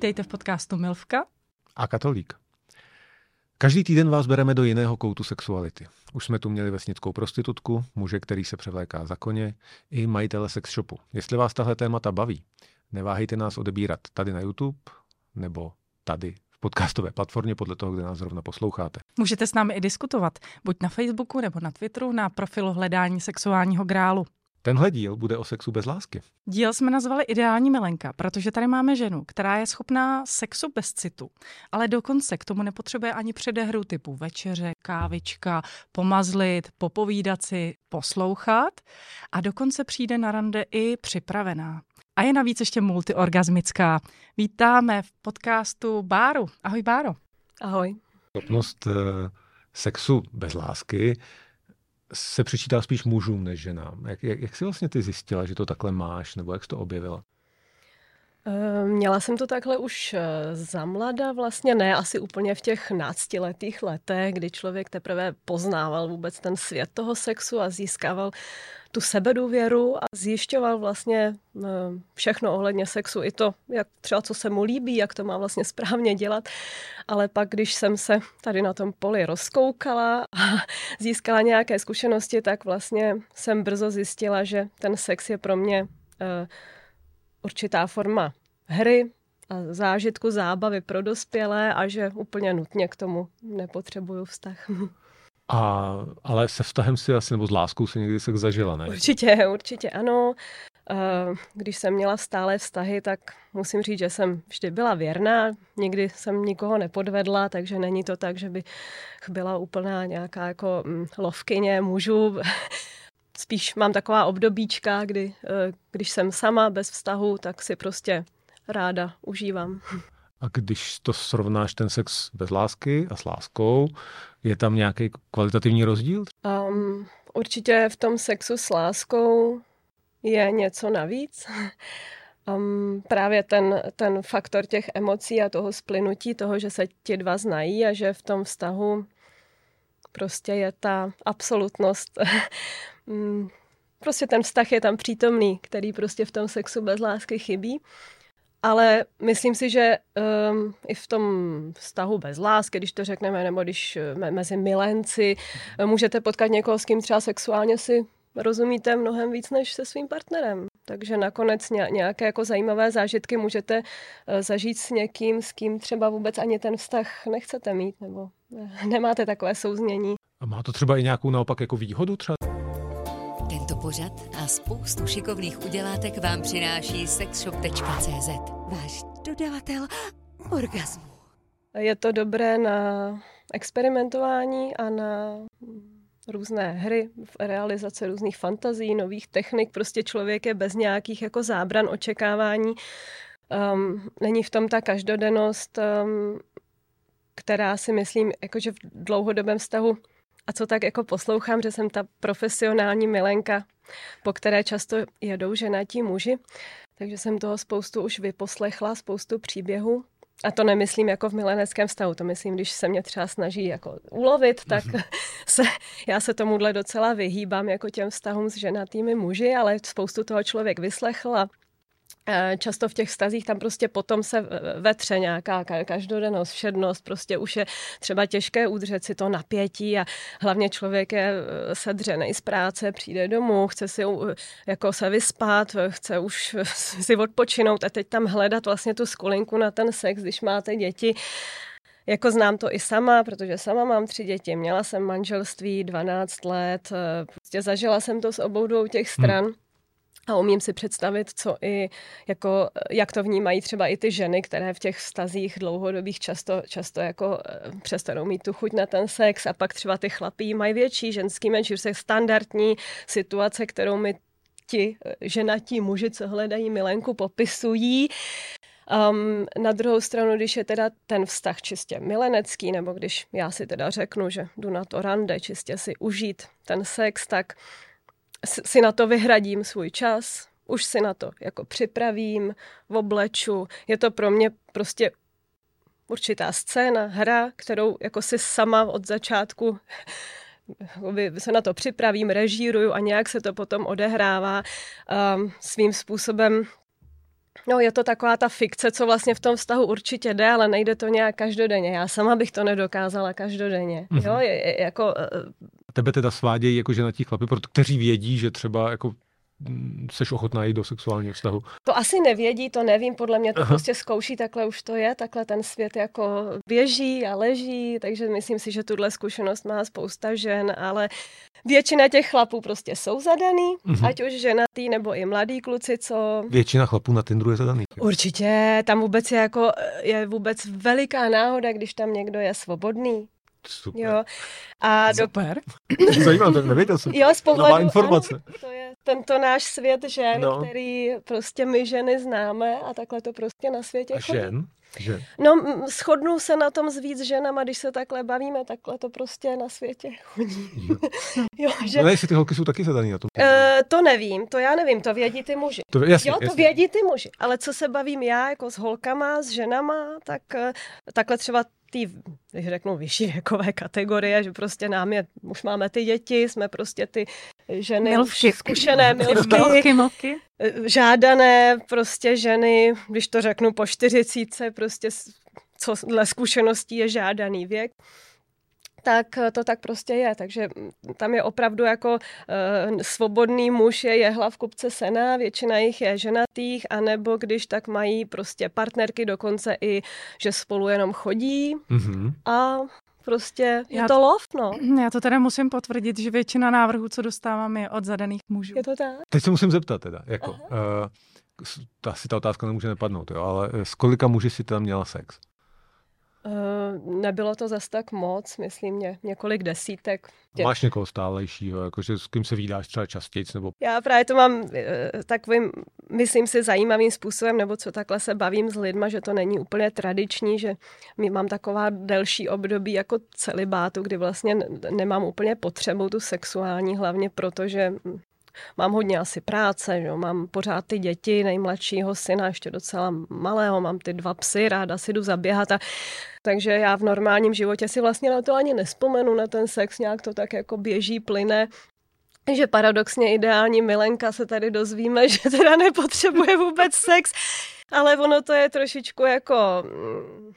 Vítejte v podcastu Milvka a Katolík. Každý týden vás bereme do jiného koutu sexuality. Už jsme tu měli vesnickou prostitutku, muže, který se převléká za koně, i majitele sex shopu. Jestli vás tahle témata baví, neváhejte nás odebírat tady na YouTube nebo tady v podcastové platformě podle toho, kde nás zrovna posloucháte. Můžete s námi i diskutovat, buď na Facebooku nebo na Twitteru na profilu Hledání sexuálního grálu. Tenhle díl bude o sexu bez lásky. Díl jsme nazvali Ideální milenka, protože tady máme ženu, která je schopná sexu bez citu, ale dokonce k tomu nepotřebuje ani předehru typu večeře, kávička, pomazlit, popovídat si, poslouchat a dokonce přijde na rande i připravená. A je navíc ještě multiorgasmická. Vítáme v podcastu Báru. Ahoj Báro. Ahoj. Schopnost uh, sexu bez lásky se přičítá spíš mužům než ženám. Jak, jak, jak jsi vlastně ty zjistila, že to takhle máš, nebo jak jsi to objevila? Eh, měla jsem to takhle už eh, za mlada, vlastně ne asi úplně v těch náctiletých letech, kdy člověk teprve poznával vůbec ten svět toho sexu a získával tu sebedůvěru a zjišťoval vlastně eh, všechno ohledně sexu, i to, jak třeba co se mu líbí, jak to má vlastně správně dělat. Ale pak, když jsem se tady na tom poli rozkoukala a získala nějaké zkušenosti, tak vlastně jsem brzo zjistila, že ten sex je pro mě určitá forma hry a zážitku, zábavy pro dospělé a že úplně nutně k tomu nepotřebuju vztah. A, ale se vztahem si asi, nebo s láskou si někdy se zažila, ne? Určitě, určitě ano. Když jsem měla stále vztahy, tak musím říct, že jsem vždy byla věrná, nikdy jsem nikoho nepodvedla, takže není to tak, že bych byla úplná nějaká jako mm, lovkyně mužů. Spíš mám taková obdobíčka, kdy e, když jsem sama bez vztahu, tak si prostě ráda užívám. A když to srovnáš ten sex bez lásky a s láskou, je tam nějaký kvalitativní rozdíl? Um, určitě v tom sexu s láskou je něco navíc. Um, právě ten, ten faktor těch emocí a toho splynutí, toho, že se ti dva znají a že v tom vztahu prostě je ta absolutnost. Mm, prostě ten vztah je tam přítomný, který prostě v tom sexu bez lásky chybí. Ale myslím si, že um, i v tom vztahu bez lásky, když to řekneme, nebo když me, mezi milenci, můžete potkat někoho, s kým třeba sexuálně si rozumíte mnohem víc než se svým partnerem. Takže nakonec nějaké jako zajímavé zážitky můžete uh, zažít s někým, s kým třeba vůbec ani ten vztah nechcete mít, nebo nemáte takové souznění. A má to třeba i nějakou naopak jako výhodu třeba? Pořad a spoustu šikovných udělátek vám přináší sexshop.cz. Váš dodavatel orgasmu. Je to dobré na experimentování a na různé hry, v realizaci různých fantazí, nových technik. Prostě člověk je bez nějakých jako zábran očekávání. Um, není v tom ta každodennost, um, která si myslím, jakože v dlouhodobém vztahu a co tak jako poslouchám, že jsem ta profesionální milenka, po které často jedou ženatí muži, takže jsem toho spoustu už vyposlechla, spoustu příběhů. A to nemyslím jako v mileneckém vztahu, to myslím, když se mě třeba snaží jako ulovit, tak mhm. se, já se tomuhle docela vyhýbám jako těm vztahům s ženatými muži, ale spoustu toho člověk vyslechl a často v těch vztazích tam prostě potom se vetře nějaká každodennost, všednost, prostě už je třeba těžké udržet si to napětí a hlavně člověk je eh, sedřený z práce, přijde domů, chce si jako se vyspat, chce už si odpočinout a teď tam hledat vlastně tu skulinku na ten sex, když máte děti, jako znám to i sama, protože sama mám tři děti. Měla jsem manželství 12 let, eh, prostě zažila jsem to s obou dvou těch stran. Hmm. A umím si představit, co i, jako, jak to vnímají třeba i ty ženy, které v těch vztazích dlouhodobých často, často jako eh, přestanou mít tu chuť na ten sex a pak třeba ty chlapí mají větší ženský menší, se standardní situace, kterou mi ti eh, ženatí muži, co hledají milenku, popisují. Um, na druhou stranu, když je teda ten vztah čistě milenecký, nebo když já si teda řeknu, že jdu na to rande, čistě si užít ten sex, tak si na to vyhradím svůj čas, už si na to jako připravím, v obleču. Je to pro mě prostě určitá scéna, hra, kterou jako si sama od začátku se na to připravím, režíruju a nějak se to potom odehrává um, svým způsobem No, je to taková ta fikce, co vlastně v tom vztahu určitě jde, ale nejde to nějak každodenně. Já sama bych to nedokázala každodenně. Mm-hmm. Jo, je, je, jako... Tebe teda svádějí jako ženatí chlapy, kteří vědí, že třeba jako seš ochotná jít do sexuálního vztahu? To asi nevědí, to nevím, podle mě to Aha. prostě zkouší, takhle už to je, takhle ten svět jako běží a leží, takže myslím si, že tuhle zkušenost má spousta žen, ale většina těch chlapů prostě jsou zadaný, uh-huh. ať už ženatý nebo i mladý kluci, co... Většina chlapů na Tinderu je zadaný. Určitě, tam vůbec je jako, je vůbec veliká náhoda, když tam někdo je svobodný. Super. Jo. A Super. Do... Zajímavé, nevěděl jsem. Jo, z pohledu, Nová informace. Ano, to je tento náš svět žen, no. který prostě my ženy známe a takhle to prostě na světě a žen? Že? No, shodnu se na tom s víc ženama, když se takhle bavíme, takhle to prostě na světě chodí. jo, že... No, jestli ty holky jsou taky zadaný na tom. Uh, to nevím, to já nevím, to vědí ty muži. To, jasně, jo, to jasně. vědí ty muži, ale co se bavím já jako s holkama, s ženama, tak uh, takhle třeba té, když řeknu, vyšší věkové kategorie, že prostě nám je, už máme ty děti, jsme prostě ty ženy milvky. zkušené milvky, milvky, milvky. žádané prostě ženy, když to řeknu po čtyřicíce, prostě co dle zkušeností je žádaný věk tak eh, to tak prostě je. Takže mm, tam je opravdu jako uh, svobodný muž je jehla v kupce sena, většina jich je ženatých, anebo když tak mají prostě partnerky dokonce i, že spolu jenom chodí mm-hmm. a prostě je já, to lov, no. Já to teda musím potvrdit, že většina návrhů, co dostávám, je od zadaných mužů. Je to tak? Teď se musím zeptat teda, jako, uh, asi ta otázka nemůže nepadnout, jo, ale s kolika muži si tam měla sex? Uh, nebylo to zas tak moc, myslím mě, několik desítek. Tě... Máš někoho stálejšího, jakože s kým se vydáš třeba častěji? Nebo... Já právě to mám uh, takovým, myslím si, zajímavým způsobem, nebo co takhle se bavím s lidma, že to není úplně tradiční, že my mám taková delší období jako celibátu, kdy vlastně nemám úplně potřebu tu sexuální, hlavně protože mám hodně asi práce, že? mám pořád ty děti, nejmladšího syna, ještě docela malého, mám ty dva psy, ráda si jdu zaběhat a takže já v normálním životě si vlastně na to ani nespomenu, na ten sex, nějak to tak jako běží, plyne, že paradoxně ideální milenka se tady dozvíme, že teda nepotřebuje vůbec sex, ale ono to je trošičku jako mm,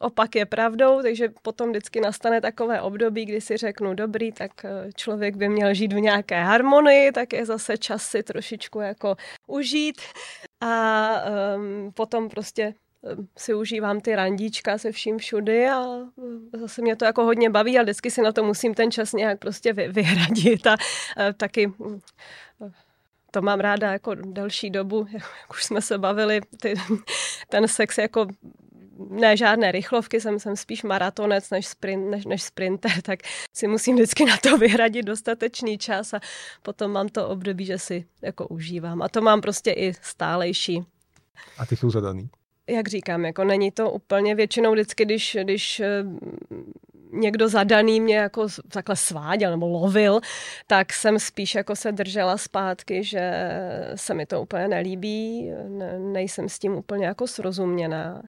opak je pravdou, takže potom vždycky nastane takové období, kdy si řeknu, dobrý, tak eh, člověk by měl žít v nějaké harmonii, tak je zase čas si trošičku jako užít a um, potom prostě ehm, si užívám ty randíčka se vším všudy a eh, zase mě to jako hodně baví a vždycky si na to musím ten čas nějak prostě vyhradit a, a eh, taky hm, to mám ráda jako delší dobu, jak už jsme se bavili, ty, ten sex jako ne žádné rychlovky, jsem, jsem spíš maratonec než, sprint, než, než sprinter, tak si musím vždycky na to vyhradit dostatečný čas a potom mám to období, že si jako užívám. A to mám prostě i stálejší. A ty jsou zadaný? Jak říkám, jako není to úplně většinou vždycky, když, když eh, někdo zadaný mě jako takhle sváděl nebo lovil, tak jsem spíš jako se držela zpátky, že se mi to úplně nelíbí, ne, nejsem s tím úplně jako srozuměná.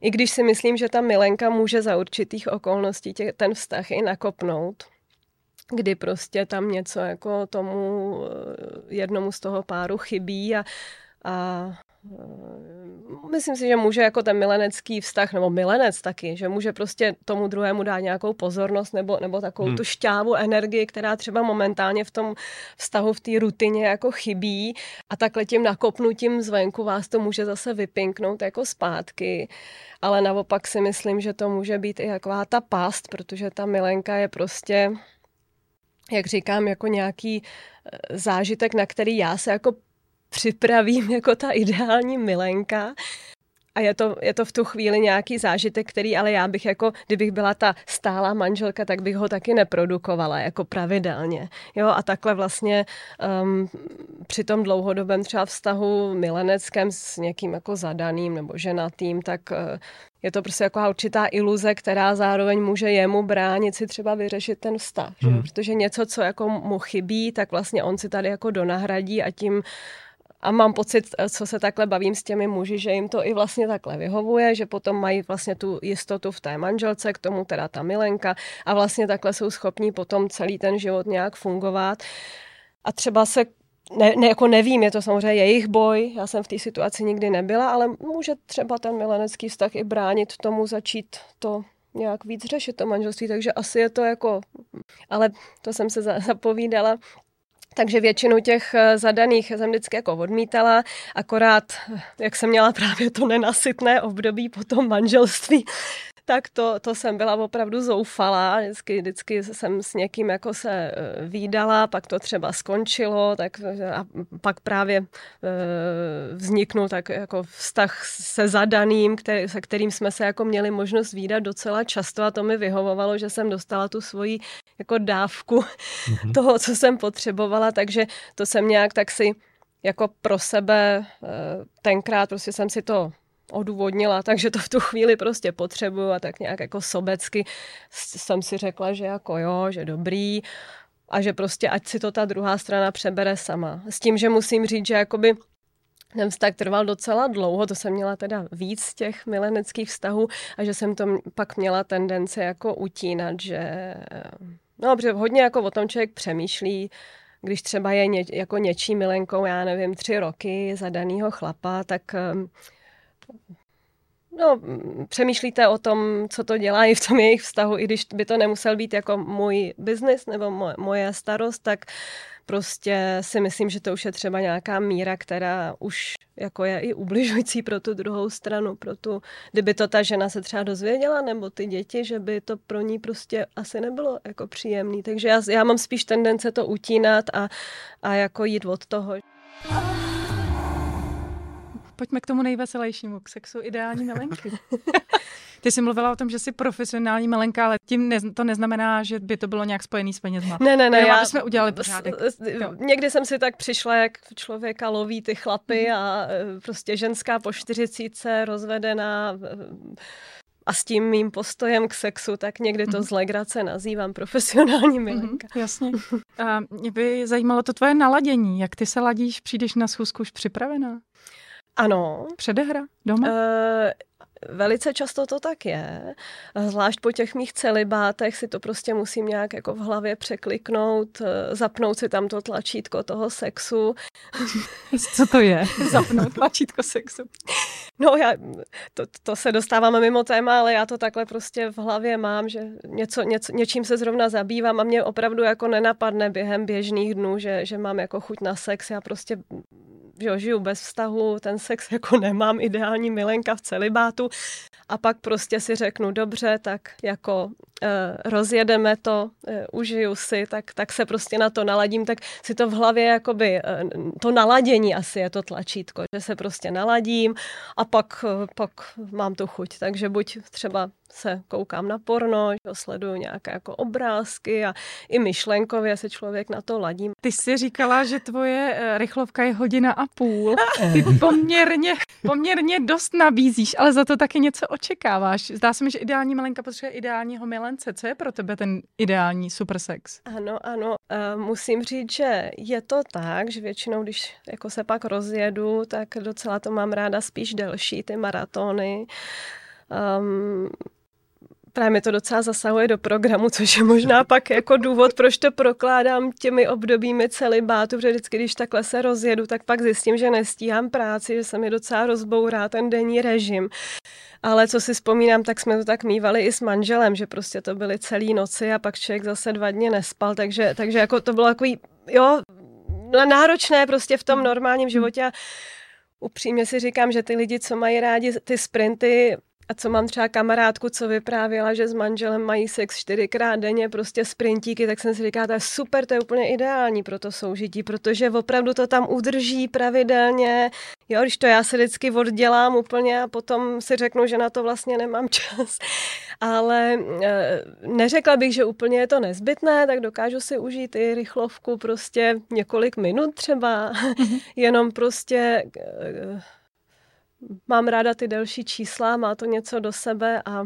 I když si myslím, že ta milenka může za určitých okolností tě, ten vztah i nakopnout, kdy prostě tam něco jako tomu eh, jednomu z toho páru chybí a, a myslím si, že může jako ten milenecký vztah, nebo milenec taky, že může prostě tomu druhému dát nějakou pozornost nebo, nebo takovou hmm. tu šťávu energii, která třeba momentálně v tom vztahu, v té rutině jako chybí a takhle tím nakopnutím zvenku vás to může zase vypinknout jako zpátky. Ale naopak si myslím, že to může být i taková ta past, protože ta milenka je prostě jak říkám, jako nějaký eh, zážitek, na který já se jako připravím jako ta ideální milenka. A je to, je to v tu chvíli nějaký zážitek, který ale já bych jako, kdybych byla ta stálá manželka, tak bych ho taky neprodukovala jako pravidelně. Jo, a takhle vlastně um, při tom dlouhodobém třeba vztahu mileneckém s někým jako zadaným nebo ženatým, tak uh, je to prostě jako určitá iluze, která zároveň může jemu bránit si třeba vyřešit ten vztah. Hmm. Že? Protože něco, co jako mu chybí, tak vlastně on si tady jako donahradí a tím a mám pocit, co se takhle bavím s těmi muži, že jim to i vlastně takhle vyhovuje, že potom mají vlastně tu jistotu v té manželce, k tomu teda ta milenka a vlastně takhle jsou schopní potom celý ten život nějak fungovat. A třeba se ne, ne, jako nevím, je to samozřejmě jejich boj, já jsem v té situaci nikdy nebyla, ale může třeba ten milenecký vztah i bránit tomu začít to nějak víc řešit to manželství, takže asi je to jako, ale to jsem se zapovídala, takže většinu těch eh, zadaných jsem vždycky jako odmítala, akorát, jak jsem měla právě to nenasytné období po tom manželství, tak to, to jsem byla opravdu zoufalá. Vždycky, vždycky jsem s někým jako se eh, výdala, pak to třeba skončilo, tak a pak právě vzniknul tak jako vztah se zadaným, který, se kterým jsme se jako měli možnost výdat docela často a to mi vyhovovalo, že jsem dostala tu svoji jako dávku mm-hmm. toho, co jsem potřebovala, takže to jsem nějak tak si jako pro sebe eh, tenkrát prostě jsem si to odůvodnila, takže to v tu chvíli prostě potřebuju a tak nějak jako sobecky jsem si řekla, že jako jo, že dobrý a že prostě ať si to ta druhá strana přebere sama. S tím, že musím říct, že jakoby ten vztah trval docela dlouho, to jsem měla teda víc těch mileneckých vztahů a že jsem to pak měla tendence jako utínat, že no, protože hodně jako o tom člověk přemýšlí, když třeba je ně, jako něčí milenkou, já nevím, tři roky za danýho chlapa, tak no, přemýšlíte o tom, co to dělá i v tom jejich vztahu, i když by to nemusel být jako můj biznis nebo moje starost, tak prostě si myslím, že to už je třeba nějaká míra, která už jako je i ubližující pro tu druhou stranu, pro tu, kdyby to ta žena se třeba dozvěděla, nebo ty děti, že by to pro ní prostě asi nebylo jako příjemný. Takže já, já mám spíš tendence to utínat a, a jako jít od toho. Pojďme k tomu nejveselějšímu, k sexu ideální milenky. Ty jsi mluvila o tom, že jsi profesionální milenka, ale tím ne, to neznamená, že by to bylo nějak spojený s penězma. Ne, ne, ne. Já, jsme udělali pořádek. Jo. Někdy jsem si tak přišla, jak člověka loví ty chlapy mm. a e, prostě ženská po čtyřicíce, rozvedená a s tím mým postojem k sexu, tak někdy to mm. z legrace nazývám profesionální mhm, milenka. Mm, jasně. A mě by zajímalo to tvoje naladění. Jak ty se ladíš, přijdeš na schůzku už připravená? Ano. Předehra doma? Uh, Velice často to tak je. Zvlášť po těch mých celibátech si to prostě musím nějak jako v hlavě překliknout, eh, zapnout si tam to tlačítko toho sexu. Co to je? Zapnout tlačítko sexu. No já, to, to se dostáváme mimo téma, ale já to takhle prostě v hlavě mám, že něco, něco, něčím se zrovna zabývám a mě opravdu jako nenapadne během běžných dnů, že, že mám jako chuť na sex. Já prostě že žiju bez vztahu, ten sex jako nemám, ideální milenka v celibátu. A pak prostě si řeknu, dobře, tak jako rozjedeme to, e, užiju si, tak, tak se prostě na to naladím, tak si to v hlavě jakoby, e, to naladění asi je to tlačítko, že se prostě naladím a pak, pak mám tu chuť, takže buď třeba se koukám na porno, že sleduju nějaké jako obrázky a i myšlenkově se člověk na to ladí. Ty jsi říkala, že tvoje eh, rychlovka je hodina a půl. Ty poměrně, poměrně dost nabízíš, ale za to taky něco očekáváš. Zdá se mi, že ideální malenka potřebuje ideálního milence. Co je pro tebe ten ideální supersex? Ano, ano. Uh, musím říct, že je to tak, že většinou, když jako se pak rozjedu, tak docela to mám ráda spíš delší, ty maratony. Um, právě mi to docela zasahuje do programu, což je možná pak jako důvod, proč to prokládám těmi obdobími celibátu, protože vždycky, když takhle se rozjedu, tak pak zjistím, že nestíhám práci, že se mi docela rozbourá ten denní režim. Ale co si vzpomínám, tak jsme to tak mývali i s manželem, že prostě to byly celý noci a pak člověk zase dva dny nespal, takže, takže jako to bylo takový, jo, náročné prostě v tom normálním životě a upřímně si říkám, že ty lidi, co mají rádi ty sprinty, a co mám třeba kamarádku, co vyprávěla, že s manželem mají sex čtyřikrát denně, prostě sprintíky, tak jsem si říkala, to je super, to je úplně ideální pro to soužití, protože opravdu to tam udrží pravidelně. Jo, když to já se vždycky oddělám úplně a potom si řeknu, že na to vlastně nemám čas. Ale e, neřekla bych, že úplně je to nezbytné, tak dokážu si užít i rychlovku prostě několik minut třeba, mm-hmm. jenom prostě e, mám ráda ty delší čísla, má to něco do sebe a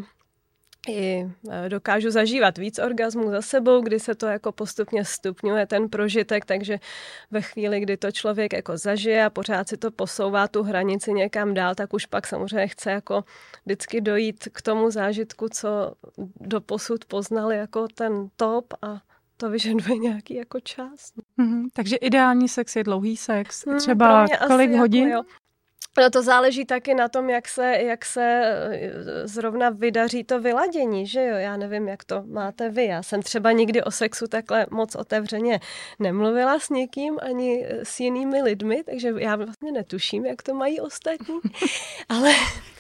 i e, dokážu zažívat víc orgasmů za sebou, kdy se to jako postupně stupňuje ten prožitek, takže ve chvíli, kdy to člověk jako zažije a pořád si to posouvá tu hranici někam dál, tak už pak samozřejmě chce jako vždycky dojít k tomu zážitku, co do posud poznali jako ten top a to vyžaduje nějaký jako čas. Mm-hmm. Takže ideální sex je dlouhý sex, hmm, třeba kolik jako hodin? Jako, No to záleží taky na tom, jak se, jak se eh, zrovna vydaří to vyladění, že jo? Já nevím, jak to máte vy. Já jsem třeba nikdy o sexu takhle moc otevřeně nemluvila s někým ani s jinými lidmi, takže já vlastně netuším, jak to mají ostatní. Ale...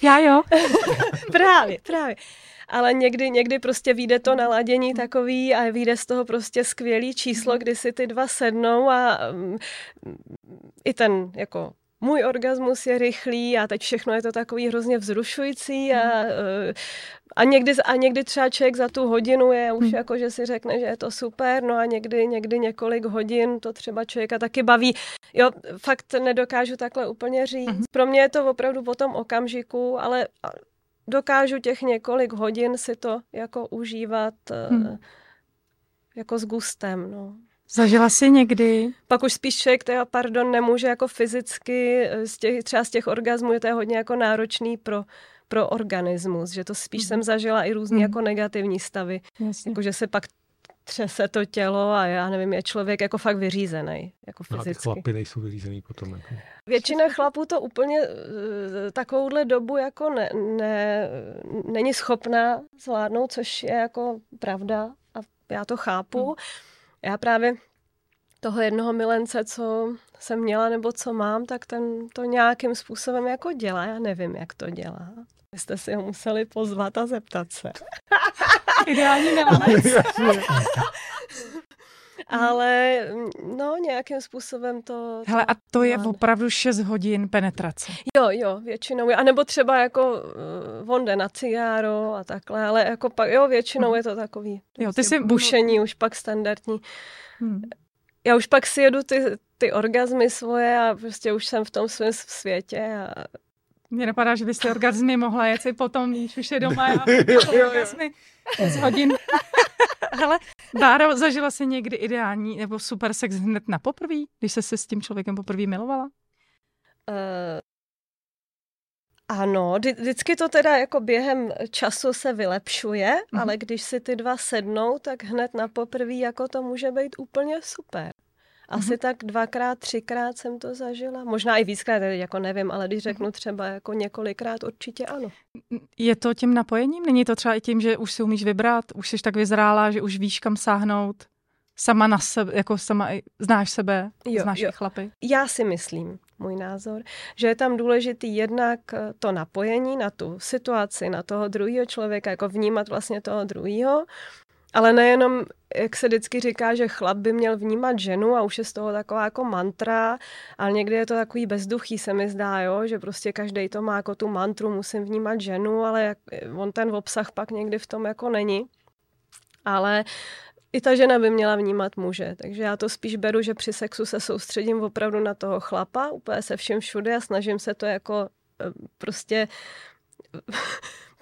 Já jo. právě, právě. Ale někdy, někdy prostě vyjde to naladění takový a vyjde z toho prostě skvělý číslo, kdy si ty dva sednou a um, i ten jako můj orgasmus je rychlý a teď všechno je to takový hrozně vzrušující a, mhm. eh, a, někdy, a někdy třeba člověk za tu hodinu je už hmm. jako, že si řekne, že je to super, no a někdy, někdy několik hodin to třeba člověka taky baví. Jo, fakt nedokážu takhle úplně říct. Hmm. Pro mě je to opravdu po tom okamžiku, ale dokážu těch několik hodin si to jako užívat hmm. jako s gustem, no. Zažila jsi někdy? Pak už spíš člověk, teda, pardon, nemůže jako fyzicky, eh, z těch, třeba z těch orgasmů je to hodně jako náročný pro, pro organismus, že to spíš mm. jsem zažila i různé mm. jako negativní stavy. Jasně. Jako, že se pak třese to tělo a já nevím, je člověk jako fakt vyřízený, jako fyzicky. No a ty chlapy nejsou vyřízený potom. Jako. Většina chlapů to úplně uh, takovouhle dobu jako ne, ne, není schopná zvládnout, což je jako pravda a já to chápu. Hmm já právě toho jednoho milence, co jsem měla nebo co mám, tak ten to nějakým způsobem jako dělá. Já nevím, jak to dělá. Vy jste si ho museli pozvat a zeptat se. Ideální milenec. Ale no, nějakým způsobem to... to Hele, a to je mám. opravdu 6 hodin penetrace. Jo, jo, většinou. A nebo třeba jako uh, on jde na cigáro a takhle, ale jako pak, jo, většinou hmm. je to takový jo, ty jsi... bušení už pak standardní. Hmm. Já už pak si jedu ty, ty orgazmy svoje a prostě už jsem v tom svém světě a mě napadá, že byste orgazmy mohla jet si potom, když už je doma a orgazmy z hodin. Hele, Báro, zažila jsi někdy ideální nebo super sex hned na poprví, když jsi se s tím člověkem poprvé milovala? Uh, ano, vždycky to teda jako během času se vylepšuje, mm. ale když si ty dva sednou, tak hned na poprví jako to může být úplně super. Asi mm-hmm. tak dvakrát, třikrát jsem to zažila. Možná i víckrát, jako nevím, ale když řeknu třeba jako několikrát, určitě ano. Je to tím napojením? Není to třeba i tím, že už si umíš vybrat, už jsi tak vyzrála, že už víš, kam sáhnout? Sama na sebe, jako sama znáš sebe, jo, znáš jo. chlapy? Já si myslím, můj názor, že je tam důležitý jednak to napojení na tu situaci, na toho druhého člověka, jako vnímat vlastně toho druhého ale nejenom, jak se vždycky říká, že chlap by měl vnímat ženu a už je z toho taková jako mantra, ale někdy je to takový bezduchý, se mi zdá, jo? že prostě každý to má jako tu mantru, musím vnímat ženu, ale jak, on ten obsah pak někdy v tom jako není. Ale i ta žena by měla vnímat muže, takže já to spíš beru, že při sexu se soustředím opravdu na toho chlapa, úplně se vším všude a snažím se to jako eh, prostě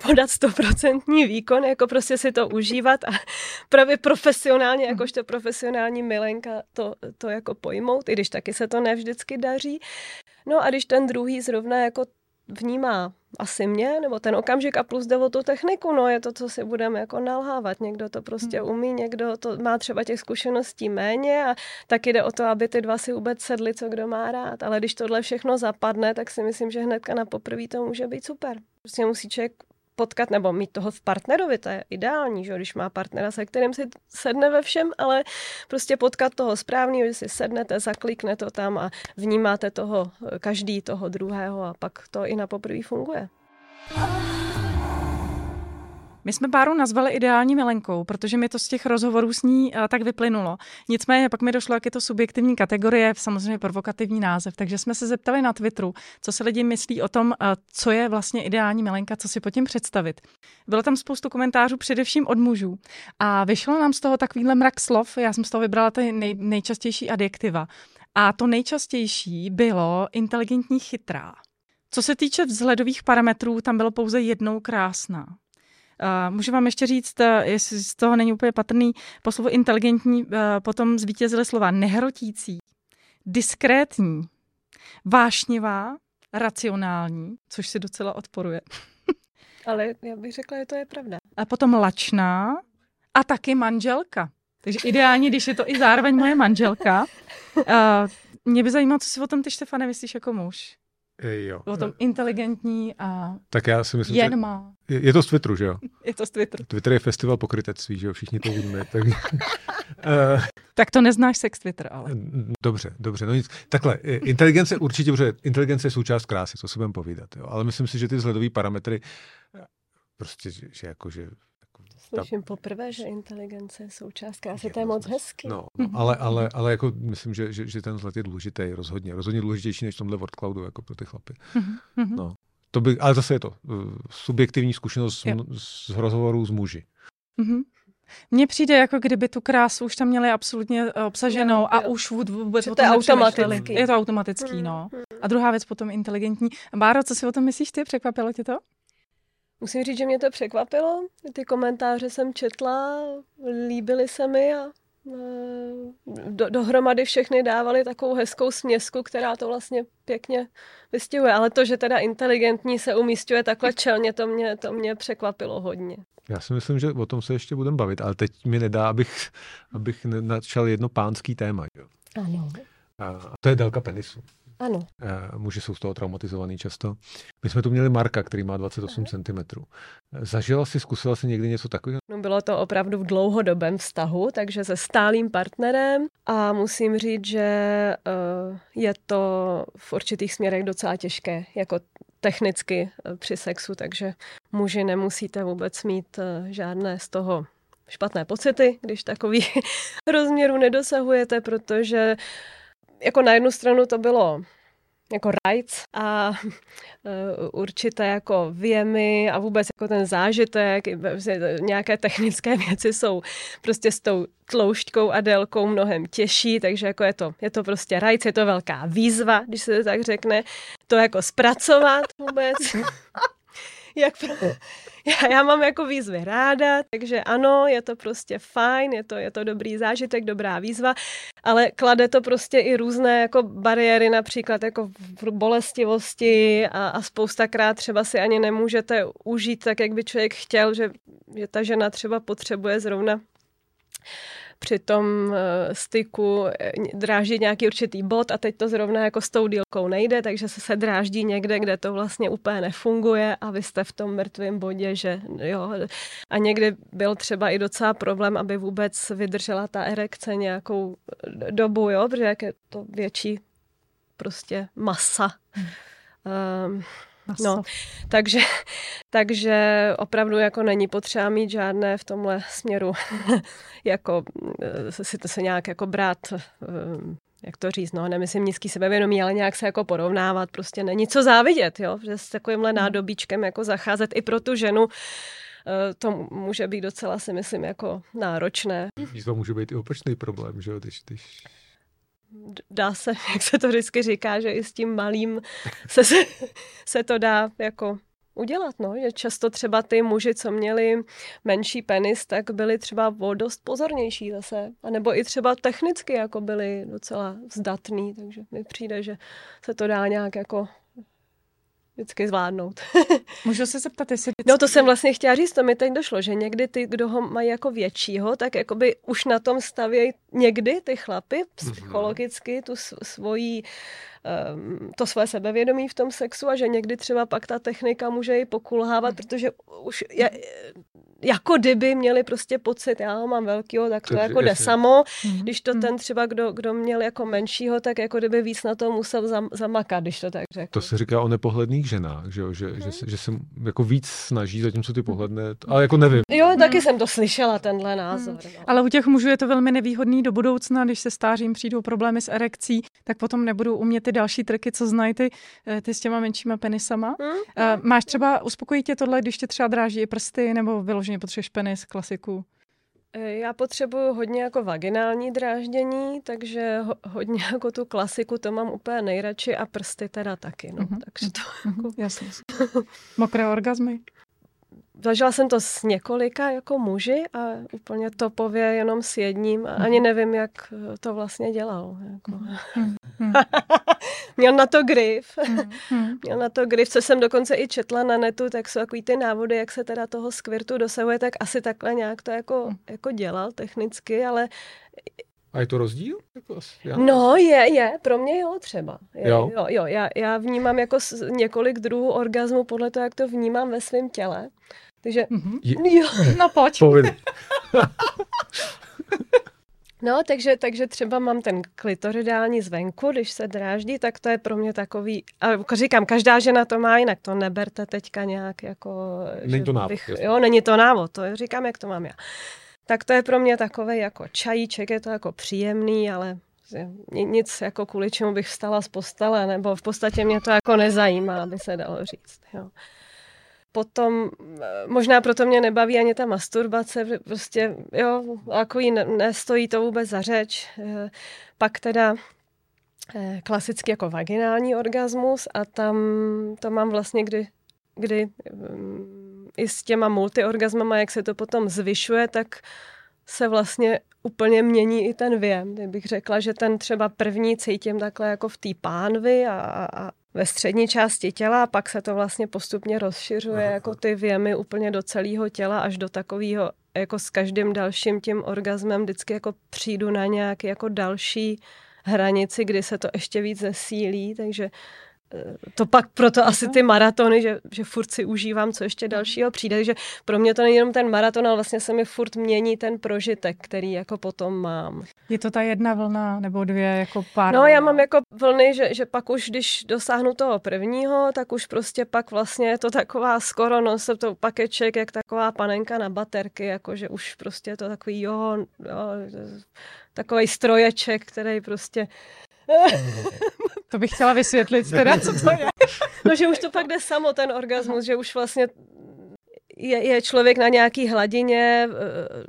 podat stoprocentní výkon, jako prostě si to užívat a právě profesionálně, jakožto profesionální milenka to, to jako pojmout, i když taky se to nevždycky daří. No a když ten druhý zrovna jako vnímá asi mě, nebo ten okamžik a plus jde o tu techniku, no je to, co si budeme jako nalhávat. Někdo to prostě hmm. umí, někdo to má třeba těch zkušeností méně a tak jde o to, aby ty dva si vůbec sedli, co kdo má rád. Ale když tohle všechno zapadne, tak si myslím, že hnedka na poprvé to může být super. Prostě musí člověk potkat nebo mít toho v partnerovi, to je ideální, že když má partnera, se kterým si sedne ve všem, ale prostě potkat toho správného, že si sednete, zaklikne to tam a vnímáte toho, každý toho druhého a pak to i na poprvé funguje. My jsme Báru nazvali ideální milenkou, protože mi to z těch rozhovorů s ní uh, tak vyplynulo. Nicméně pak mi došlo, jak je to subjektivní kategorie, samozřejmě provokativní název, takže jsme se zeptali na Twitteru, co si lidi myslí o tom, uh, co je vlastně ideální milenka, co si pod tím představit. Bylo tam spoustu komentářů, především od mužů. A vyšlo nám z toho takovýhle mrak slov, já jsem z toho vybrala ty nej, nejčastější adjektiva. A to nejčastější bylo inteligentní chytrá. Co se týče vzhledových parametrů, tam bylo pouze jednou krásná. Můžu vám ještě říct, uh, jestli z toho není úplně patrný, po slovu inteligentní uh, potom zvítězily slova nehrotící, diskrétní, vášnivá, racionální, což si docela odporuje. Ale já bych řekla, že to je pravda. A potom lačná a taky manželka. Takže ideálně, když je to i zároveň moje manželka. Uh, mě by zajímalo, co si o tom ty, Štefane, myslíš jako muž. Jo. O tom inteligentní a tak já si myslím, jen že má. je, je to z Twitteru, že jo? Je to z Twitteru. Twitter je festival pokrytectví, že jo? Všichni to víme. Tak, uh, Tak to neznáš sex Twitter, ale. dobře, dobře. No nic. Takhle, eh, inteligence určitě, protože inteligence je součást krásy, to si budeme povídat. Jo? Ale myslím si, že ty vzhledové parametry eh, prostě, že, že jako, že Slyším poprvé, že inteligence je součást krásy, to je moc hezky. No, no ale, ale, ale jako myslím, že, že, že ten vzhled je důležitý, rozhodně. Rozhodně důležitější než v tomhle wordcloudu, jako pro ty chlapy. Mhm. No. To by, ale zase je to uh, subjektivní zkušenost Jo. z, z rozhovorů s muži. Mhm. Mně přijde, jako kdyby tu krásu už tam měli absolutně eh, obsaženou Jo, a už vůd- vůbec o to je tom automatický. Je to automatický, no. A druhá věc potom inteligentní. Báro, co si o tom myslíš ty? Překvapilo tě to? Musím říct, že mě to překvapilo. Ty komentáře jsem četla, líbily se mi a eh, do, dohromady všechny dávali takovou hezkou směsku, která to vlastně pěkně vystihuje. Ale to, že teda inteligentní se umístuje takhle čelně, to mě, to mě překvapilo hodně. Já si myslím, že o tom se ještě budeme bavit, ale teď mi nedá, abych, abych načal jedno pánský téma. Jo. Ano. A to je délka penisu. Ano. Eh, Muži jsou z toho traumatizovaný často. My jsme tu měli Marka, který má 28 cm. Zažila si, zkusila si někdy něco takového? No bylo to opravdu v dlouhodobém vztahu, takže se stálým partnerem a musím říct, že eh, je to v určitých směrech docela těžké, jako technicky eh, při sexu, takže muži nemusíte vůbec mít eh, žádné z toho špatné pocity, když takový rozměru nedosahujete, protože jako na jednu stranu to bylo jako rights a eh, určité jako věmy a vůbec jako ten zážitek, vlastně nějaké technické věci jsou prostě s tou tloušťkou a délkou mnohem těžší, takže jako je to, je to prostě rights, je to velká výzva, když se to tak řekne, to jako zpracovat vůbec. Jak pro... já, já mám jako výzvy ráda, takže ano, je to prostě fajn, je to, je to dobrý zážitek, dobrá výzva, ale klade to prostě i různé jako bariéry, například jako v bolestivosti a, a spoustakrát třeba si ani nemůžete užít tak, jak by člověk chtěl, že, že ta žena třeba potřebuje zrovna při tom uh, styku eh, dráždí nějaký určitý bod a teď to zrovna jako s tou dílkou nejde, takže se se dráždí někde, kde to vlastně úplně nefunguje a vy jste v tom mrtvém bodě, že jo. A někdy byl třeba i docela problém, aby vůbec vydržela ta erekce nějakou dobu, jo, protože jak je to větší prostě masa. Um, No, takže, takže opravdu jako není potřeba mít žádné v tomhle směru, jako eh, si to se nějak jako brát, eh, jak to říct, no, nemyslím nízký sebevědomí, ale nějak se jako porovnávat, prostě není co závidět, jo, že s takovýmhle nádobíčkem jako zacházet. I pro tu ženu, eh, to může být docela, si myslím, jako náročné. Výzva může být i opačný problém, že jo, když, když dá se, jak se to vždycky říká, že i s tím malým se, se, se to dá jako udělat, no, že často třeba ty muži, co měli menší penis, tak byli třeba o dost pozornější zase, a nebo i třeba technicky jako byli docela vzdatný, takže mi přijde, že se to dá nějak jako vždycky zvládnout. Můžu se zeptat, jestli... No to jsem vlastně chtěla říct, to mi teď došlo, že někdy ty, kdo ho mají jako většího, tak jakoby už na tom stavějí někdy ty chlapy psychologicky tu svoji um, to své sebevědomí v tom sexu a že někdy třeba pak ta technika může i pokulhávat, protože už je, jako kdyby měli prostě pocit, já ho mám velkýho, tak to Takže jako jde samo. Mhm. Když to ten třeba, kdo, kdo měl jako menšího, tak jako kdyby víc na to musel zam, zamakat, když to tak řeknu. to se říká o nepohledných ženách, že, jo, že, že, se, že se jako víc snaží, zatímco ty pohledné, ale jako nevím. Jo, taky jsem to slyšela, tenhle názor. No. Ale u těch mužů je to velmi nevýhodný do budoucna, když se stářím přijdou problémy s erekcí, tak potom nebudou umět ty další triky, co znají ty, eh, ty s těma menšíma penisama. Hm? Eh, Máš třeba, uspokojí tě tohle, když tě třeba dráží i prsty, nebo vyloženě potřebuješ penis, klasiku? E, Já potřebuju hodně jako vaginální dráždění, takže ho, hodně jako tu klasiku, to mám úplně nejradši a prsty teda taky, no. Mhm. Takže to Mhm, jasně. Mokré orgazmy? Zažila jsem to s několika jako muži a úplně topově jenom s jedním a ani nevím, jak to vlastně dělal. Jako. Měl na to grif. Měl na to grif, co jsem dokonce i četla na netu, tak jsou takový ty návody, jak se teda toho skvirtu dosahuje, tak asi takhle nějak to jako, jako dělal technicky, ale a je to rozdíl? Jako no, je, je. Pro mě jo, třeba. Je, jo? Jo, jo. Já, já vnímám jako několik druhů orgazmu podle toho, jak to vnímám ve svém těle. Takže, mm-hmm. jo. No pojď. No, takže, takže třeba mám ten klitoridální zvenku, když se dráždí, tak to je pro mě takový, a říkám, každá žena to má jinak, to neberte teďka nějak jako... Není to návod. Bych, jo, není to návod, to říkám, jak to mám já tak to je pro mě takový jako čajíček, je to jako příjemný, ale nic jako kvůli čemu bych vstala z postele, nebo v podstatě mě to jako nezajímá, aby se dalo říct. Jo. Potom, možná proto mě nebaví ani ta masturbace, prostě, jo, takový nestojí to vůbec za řeč. Eh, pak teda eh, klasicky jako vaginální orgasmus a tam to mám vlastně, kdy, kdy mm, i s těma multiorgasmama, jak se to potom zvyšuje, tak se vlastně úplně mění i ten věm. Kdybych řekla, že ten třeba první cítím takhle jako v té pánvi a, a ve střední části těla a pak se to vlastně postupně rozšiřuje Aha. jako ty věmy úplně do celého těla až do takového, jako s každým dalším tím orgasmem vždycky jako přijdu na nějaký jako další hranici, kdy se to ještě víc zesílí, takže to pak proto asi ty maratony, že, že furt si užívám, co ještě dalšího přijde. Takže pro mě to není jenom ten maraton, ale vlastně se mi furt mění ten prožitek, který jako potom mám. Je to ta jedna vlna nebo dvě jako pár? No já mám jako vlny, že, že pak už, když dosáhnu toho prvního, tak už prostě pak vlastně je to taková skoro no se to pakeček, jak taková panenka na baterky, jako že už prostě je to takový jo, jo takový stroječek, který prostě to bych chtěla vysvětlit teda, co to je. No, že už to pak jde samo, ten orgasmus, že už vlastně je, je člověk na nějaký hladině, eh,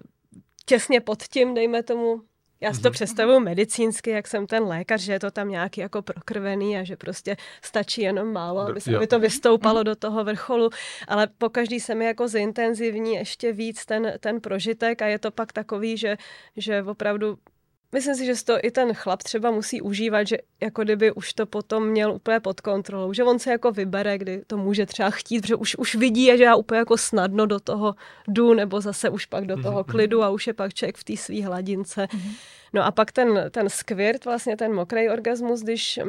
těsně pod tím, dejme tomu, já si to mhm. představuju medicínsky, jak jsem ten lékař, že je to tam nějaký jako prokrvený a že prostě stačí jenom málo, aby, se, aby to vystoupalo mhm. do toho vrcholu, ale po každý se mi jako zintenzivní ještě víc ten, ten prožitek a je to pak takový, že, že opravdu Myslím si, že to i ten chlap třeba musí užívat, že jako kdyby už to potom měl úplně pod kontrolou, že on se jako vybere, kdy to může třeba chtít, protože už, už vidí, že já úplně jako snadno do toho jdu, nebo zase už pak do toho mhm, klidu mhm. a už je pak člověk v té své hladince. Mhm. No a pak ten, ten skvirt, vlastně ten mokrý orgasmus, když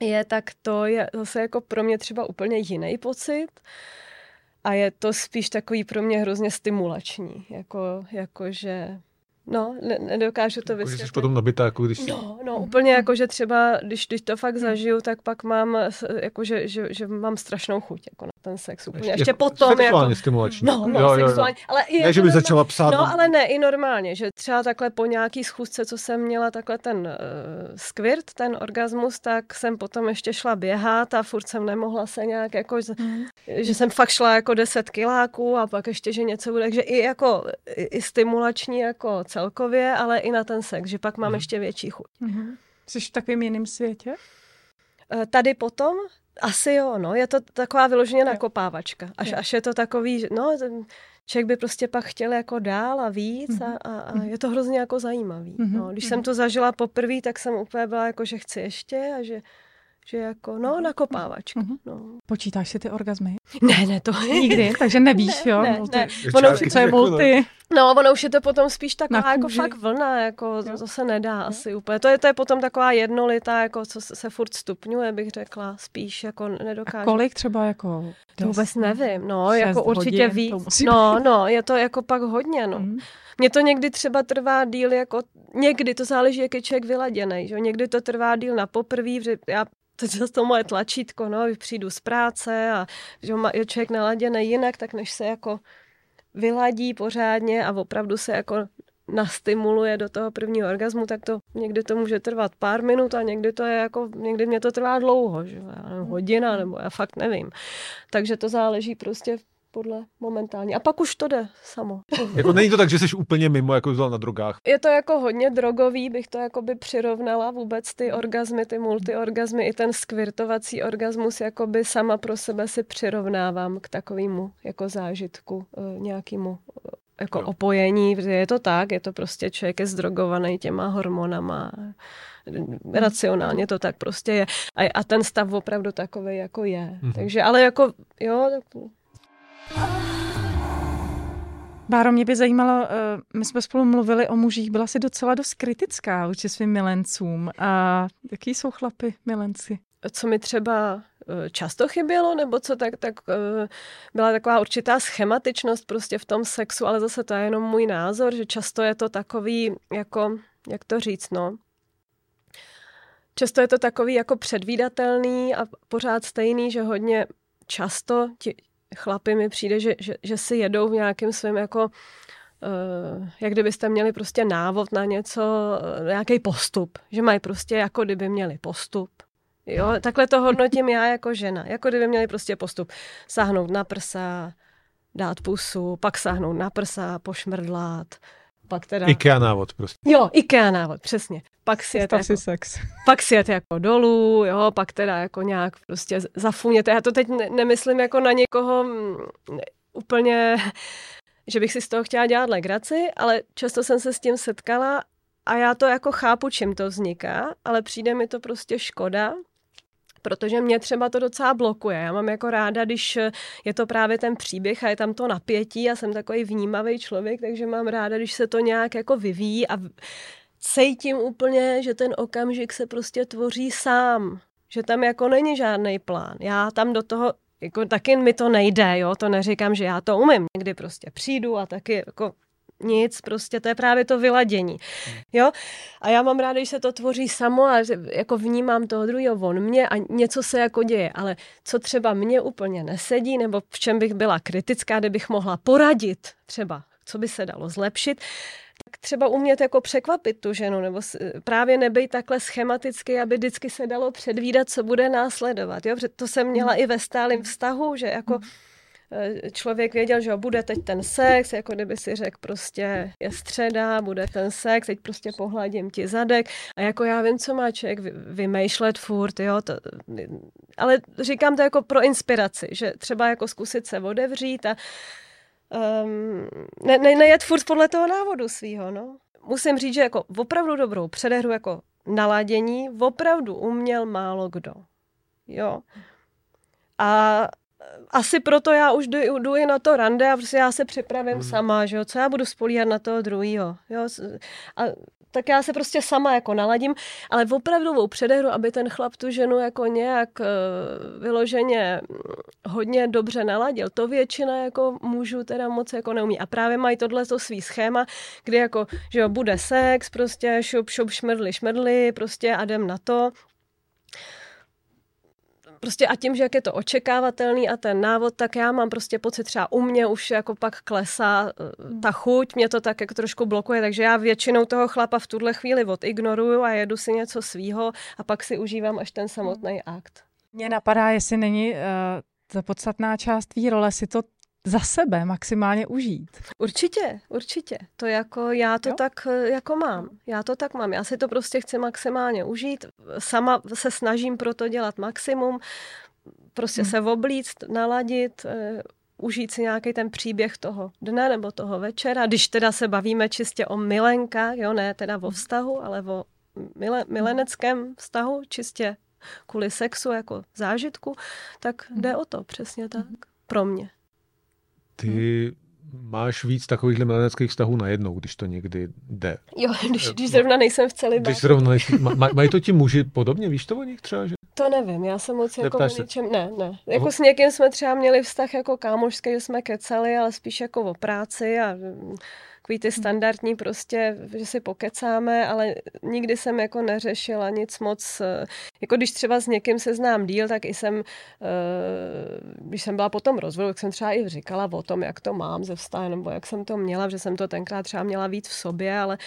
je, tak to je zase jako pro mě třeba úplně jiný pocit. A je to spíš takový pro mě hrozně stimulační, jako, jako že No, ne, nedokážu to vysvětlit. Jako, jsi potom nabitá, jako když... No, no, úplně jako, že třeba, když, když to fakt zažiju, tak pak mám, jako, že, že, že mám strašnou chuť jako na ten sex. Úplně. Ještě, jako potom. Sexuálně jako, stimulační. No, no, jo, sexuálně. Jo, jo. Ale ne, že by začala psát. No, ale ne, i normálně, že třeba takhle po nějaký schůzce, co jsem měla, takhle ten uh, skvirt, ten orgasmus, tak jsem potom ještě šla běhat a furt jsem nemohla se nějak jako, mm. že jsem fakt šla jako 10 kiláků a pak ještě, že něco bude, takže i jako i, i stimulační jako celkově, ale i na ten sex, že pak mám mm. ještě větší chuť. Mm-hmm. Jsi v takovém jiném světě? Eh, tady potom? Asi jo, no. Je to taková vyloženě nakopávačka. Až, až je to takový, no, ten člověk by prostě pak chtěl jako dál a víc mm-hmm. a, a, a mhm. je to hrozně jako zajímavý. Mm-hmm. No. Když mm-hmm. jsem to zažila poprvé, tak jsem úplně byla jako, že chci ještě a že že jako, no, nakopávačka. Mm-hmm. No. Počítáš si ty orgazmy? Ne, ne, to nikdy, takže nevíš, ne, jo? Ne, multi. ne. Ono, co je multi? No, ono už je to potom spíš taková jako fakt vlna, jako to, to se nedá jo. asi úplně. To je, to je potom taková jednolitá, jako co se furt stupňuje, bych řekla, spíš jako nedokážu. A kolik třeba jako? To vůbec nevím, no, jako určitě víc. No, no, je to jako pak hodně, no. Mm. Mně to někdy třeba trvá díl jako, někdy to záleží, jak je člověk vyladěný, že někdy to trvá díl na poprví, že já to to moje tlačítko, no, přijdu z práce a že je člověk naladěný jinak, tak než se jako vyladí pořádně a opravdu se jako nastimuluje do toho prvního orgazmu, tak to někdy to může trvat pár minut a někdy to je jako, někdy mě to trvá dlouho, že? hodina nebo já fakt nevím. Takže to záleží prostě podle momentální. A pak už to jde samo. jako není to tak, že jsi úplně mimo, jako na drogách. Je to jako hodně drogový, bych to jako by přirovnala vůbec ty orgazmy, ty multiorgazmy, i ten skvirtovací orgasmus, jako by sama pro sebe si přirovnávám k takovému jako zážitku, eh, nějakému eh, jako no. opojení, je to tak, je to prostě člověk je zdrogovaný těma hormonama, racionálně to tak prostě je. A, a ten stav opravdu takový jako je. Mm-hmm. Takže, ale jako, jo, tak... Báro, mě by zajímalo, eh, my jsme spolu mluvili o mužích, byla si docela dost kritická vůči svým milencům. A jaký jsou chlapy milenci? Co mi třeba eh, často chybělo, nebo co, tak, tak eh, byla taková určitá schematičnost prostě v tom sexu, ale zase to je jenom můj názor, že často je to takový, jako, jak to říct, no, Často je to takový jako předvídatelný a pořád stejný, že hodně často ti chlapi mi přijde, že, že, že si jedou v nějakém svém jako Uh, jak kdybyste měli prostě návod na něco, uh, nějaký postup, že mají prostě jako kdyby měli postup. Jo, takhle to hodnotím já jako žena, jako kdyby měli prostě postup. Sáhnout na prsa, dát pusu, pak sáhnout na prsa, pošmrdlat, pak teda... IKEA návod prostě. Jo, IKEA návod, přesně. Pak si jete jako, sex. Pak si jete jako dolů, jo, pak teda jako nějak prostě zafuněte. Já to teď ne- nemyslím jako na někoho m, mm, úplně, že bych si z toho chtěla dělat legraci, ale často jsem se s tím setkala a já to jako chápu, čím to vzniká, ale přijde mi to prostě škoda, protože mě třeba to docela blokuje. Já mám jako ráda, když je to právě ten příběh a je tam to napětí a jsem takový vnímavý člověk, takže mám ráda, když se to nějak jako vyvíjí a cítím úplně, že ten okamžik se prostě tvoří sám. Že tam jako není žádný plán. Já tam do toho jako taky mi to nejde, jo, to neříkám, že já to umím. Někdy prostě přijdu a taky jako nic, prostě to je právě to vyladění. Jo? A já mám ráda, když se to tvoří samo a jako vnímám toho druhého on mě a něco se jako děje, ale co třeba mě úplně nesedí, nebo v čem bych byla kritická, kdybych mohla poradit třeba, co by se dalo zlepšit, tak třeba umět jako překvapit tu ženu, nebo právě nebejt takhle schematicky, aby vždycky se dalo předvídat, co bude následovat. Jo? Protože to jsem měla i ve stálém vztahu, že jako Eh, člověk věděl, že bude teď ten sex, jako kdyby si řekl prostě je středa, bude ten sex, teď prostě pohladím ti zadek a jako já vím, co má člověk vymýšlet furt, jo, to, ale říkám to jako pro inspiraci, že třeba jako zkusit se odevřít a um, ne, ne, nejet furt podle toho návodu svýho, no. Musím říct, že jako opravdu dobrou předehru jako naladění opravdu uměl málo kdo. Jo. A asi proto já už jdu, jdu i na to rande a prostě já se připravím hmm. sama, že jo, co já budu spolíhat na toho druhého, jo, a tak já se prostě sama jako naladím, ale opravdovou předehru, aby ten chlap tu ženu jako nějak uh, vyloženě hodně dobře naladil, to většina jako mužů teda moc jako neumí. A právě mají tohle to svý schéma, kdy jako, že jo, bude sex, prostě šup, šup, šmrdli, šmrdli, prostě a jdem na to. Prostě a tím, že jak je to očekávatelný a ten návod, tak já mám prostě pocit třeba u mě už jako pak klesá eh, ta chuť, mě to tak jako trošku blokuje, takže já většinou toho chlapa v tuhle chvíli odignoruju a jedu si něco svýho a pak si užívám až ten samotný akt. Mně napadá, jestli není uh, ta podstatná část tvý role si to za sebe maximálně užít. Určitě, určitě. To jako, já to jo? tak eh, jako mám. Já to tak mám. Já si to prostě chci maximálně užít. Sama se snažím pro to dělat maximum. Prostě hmm. se oblíct, naladit, uh, užít si nějaký ten příběh toho dne nebo toho večera. Když teda se bavíme čistě o milenkách, jo, ne teda o vztahu, ale o mile, mileneckém vztahu, čistě kvůli sexu jako zážitku, tak jde hmm. o to přesně tak. Pro mě. Ty máš víc takovýchhle mileneckých vztahů najednou, když to někdy jde. Jo, když, když zrovna nejsem v celý Když zrovna nejsi, maj, mají to ti muži podobně, víš to o nich třeba? Že? To nevím, já jsem moc jako ničem, ne, ne. Jako s někým jsme třeba měli vztah jako kámošský, že jsme kecali, ale spíš jako o práci a takový ty standardní prostě, že si pokecáme, ale nikdy jsem jako neřešila nic moc, eh, jako když třeba s někým se znám díl, tak i jsem, eh, když jsem byla potom rozvodu, tak jsem třeba i říkala o tom, jak to mám ze vztahu, nebo jak jsem to měla, že jsem to tenkrát třeba měla víc v sobě, ale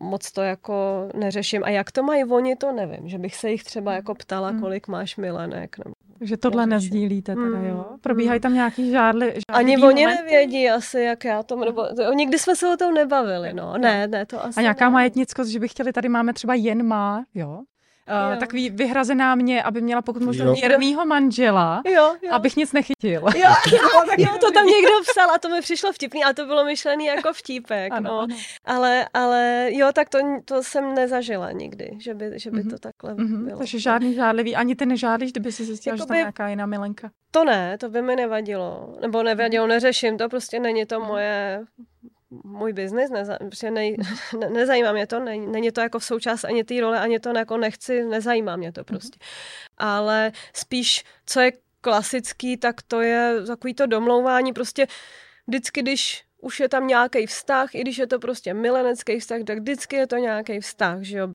moc to jako neřeším. A jak to mají oni, to nevím, že bych se jich třeba jako ptala, hmm. kolik máš milenek. Nebo že tohle nezdílíte teda, Mm, jo? Probíhají tam nějaký žádli, žádlivý Ani oni momenty? nevědí asi, jak já to, nebo to- nikdy jsme se o tom nebavili, no. Ne, ne, to asi A nějaká ne. majetnickost, že by chtěli, tady máme třeba jen má, jo? Uh, Jo. takový vyhrazená mě, aby měla pokud možno věrnýho manžela, Jo, jo. abych nic nechytil. Jo, jo, jo, to tam někdo psal a to mi přišlo vtipný, a to bylo myšlený jako vtípek, Ano, no. ano. Ale, ale jo, tak to, to jsem nezažila nikdy, že by, že by Mhm. to takhle Mhm, bylo. takže žádný žádlivý, ani ty nežádlíš, kdyby si zjistila, že tam Jakoby- nějaká jiná milenka. To ne, to by mi nevadilo. Nebo nevadilo, neřeším to, prostě není to moje můj biznis, neza, nej, ne, nezajímá mě to, není, není to jako v součást ani té role, ani to jako nechci, nezajímá mě to prostě. Ale spíš, co je klasický, tak to je takový to domlouvání, prostě vždycky, když už je tam nějaký vztah, i když je to prostě milenecký vztah, tak vždycky je to nějaký vztah, že jo.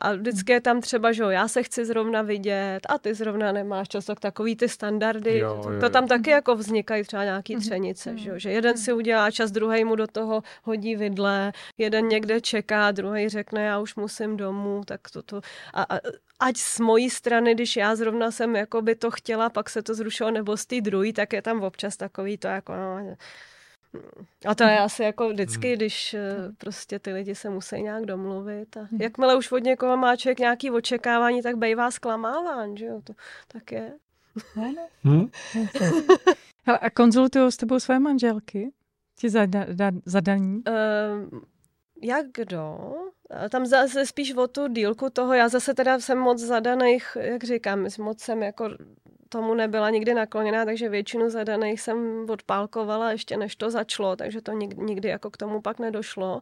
A vždycky je tam třeba, že jo, já se chci zrovna vidět a ty zrovna nemáš čas, tak takový ty standardy, Jo, to, jo, to jo. tam taky jako vznikají třeba nějaký Mhm. třenice, že jo, že jeden si udělá čas, druhý mu do toho hodí vidle, jeden někde čeká, druhý řekne, já už musím domů, tak to, to a, a, ať z mojí strany, když já zrovna jsem jako by to chtěla, pak se to zrušilo, nebo z té druhé, tak je tam občas takový to jako, no, a to je asi jako vždycky, když eh, prostě ty lidi se musí nějak domluvit. A jakmile už od někoho má člověk nějaký očekávání, tak bejvá zklamáván, že jo, to tak je. Hm? Hele, a konzultují s tebou své manželky? Ti zada, da, zadaní? Uh, jak kdo? A Tam zase spíš o tu dílku toho, já zase teda jsem moc zadaných, jak říkám, moc jsem jako tomu nebyla nikdy nakloněná, takže většinu zadaných jsem odpálkovala ještě než to začalo, takže to nikdy, nikdy jako k tomu pak nedošlo.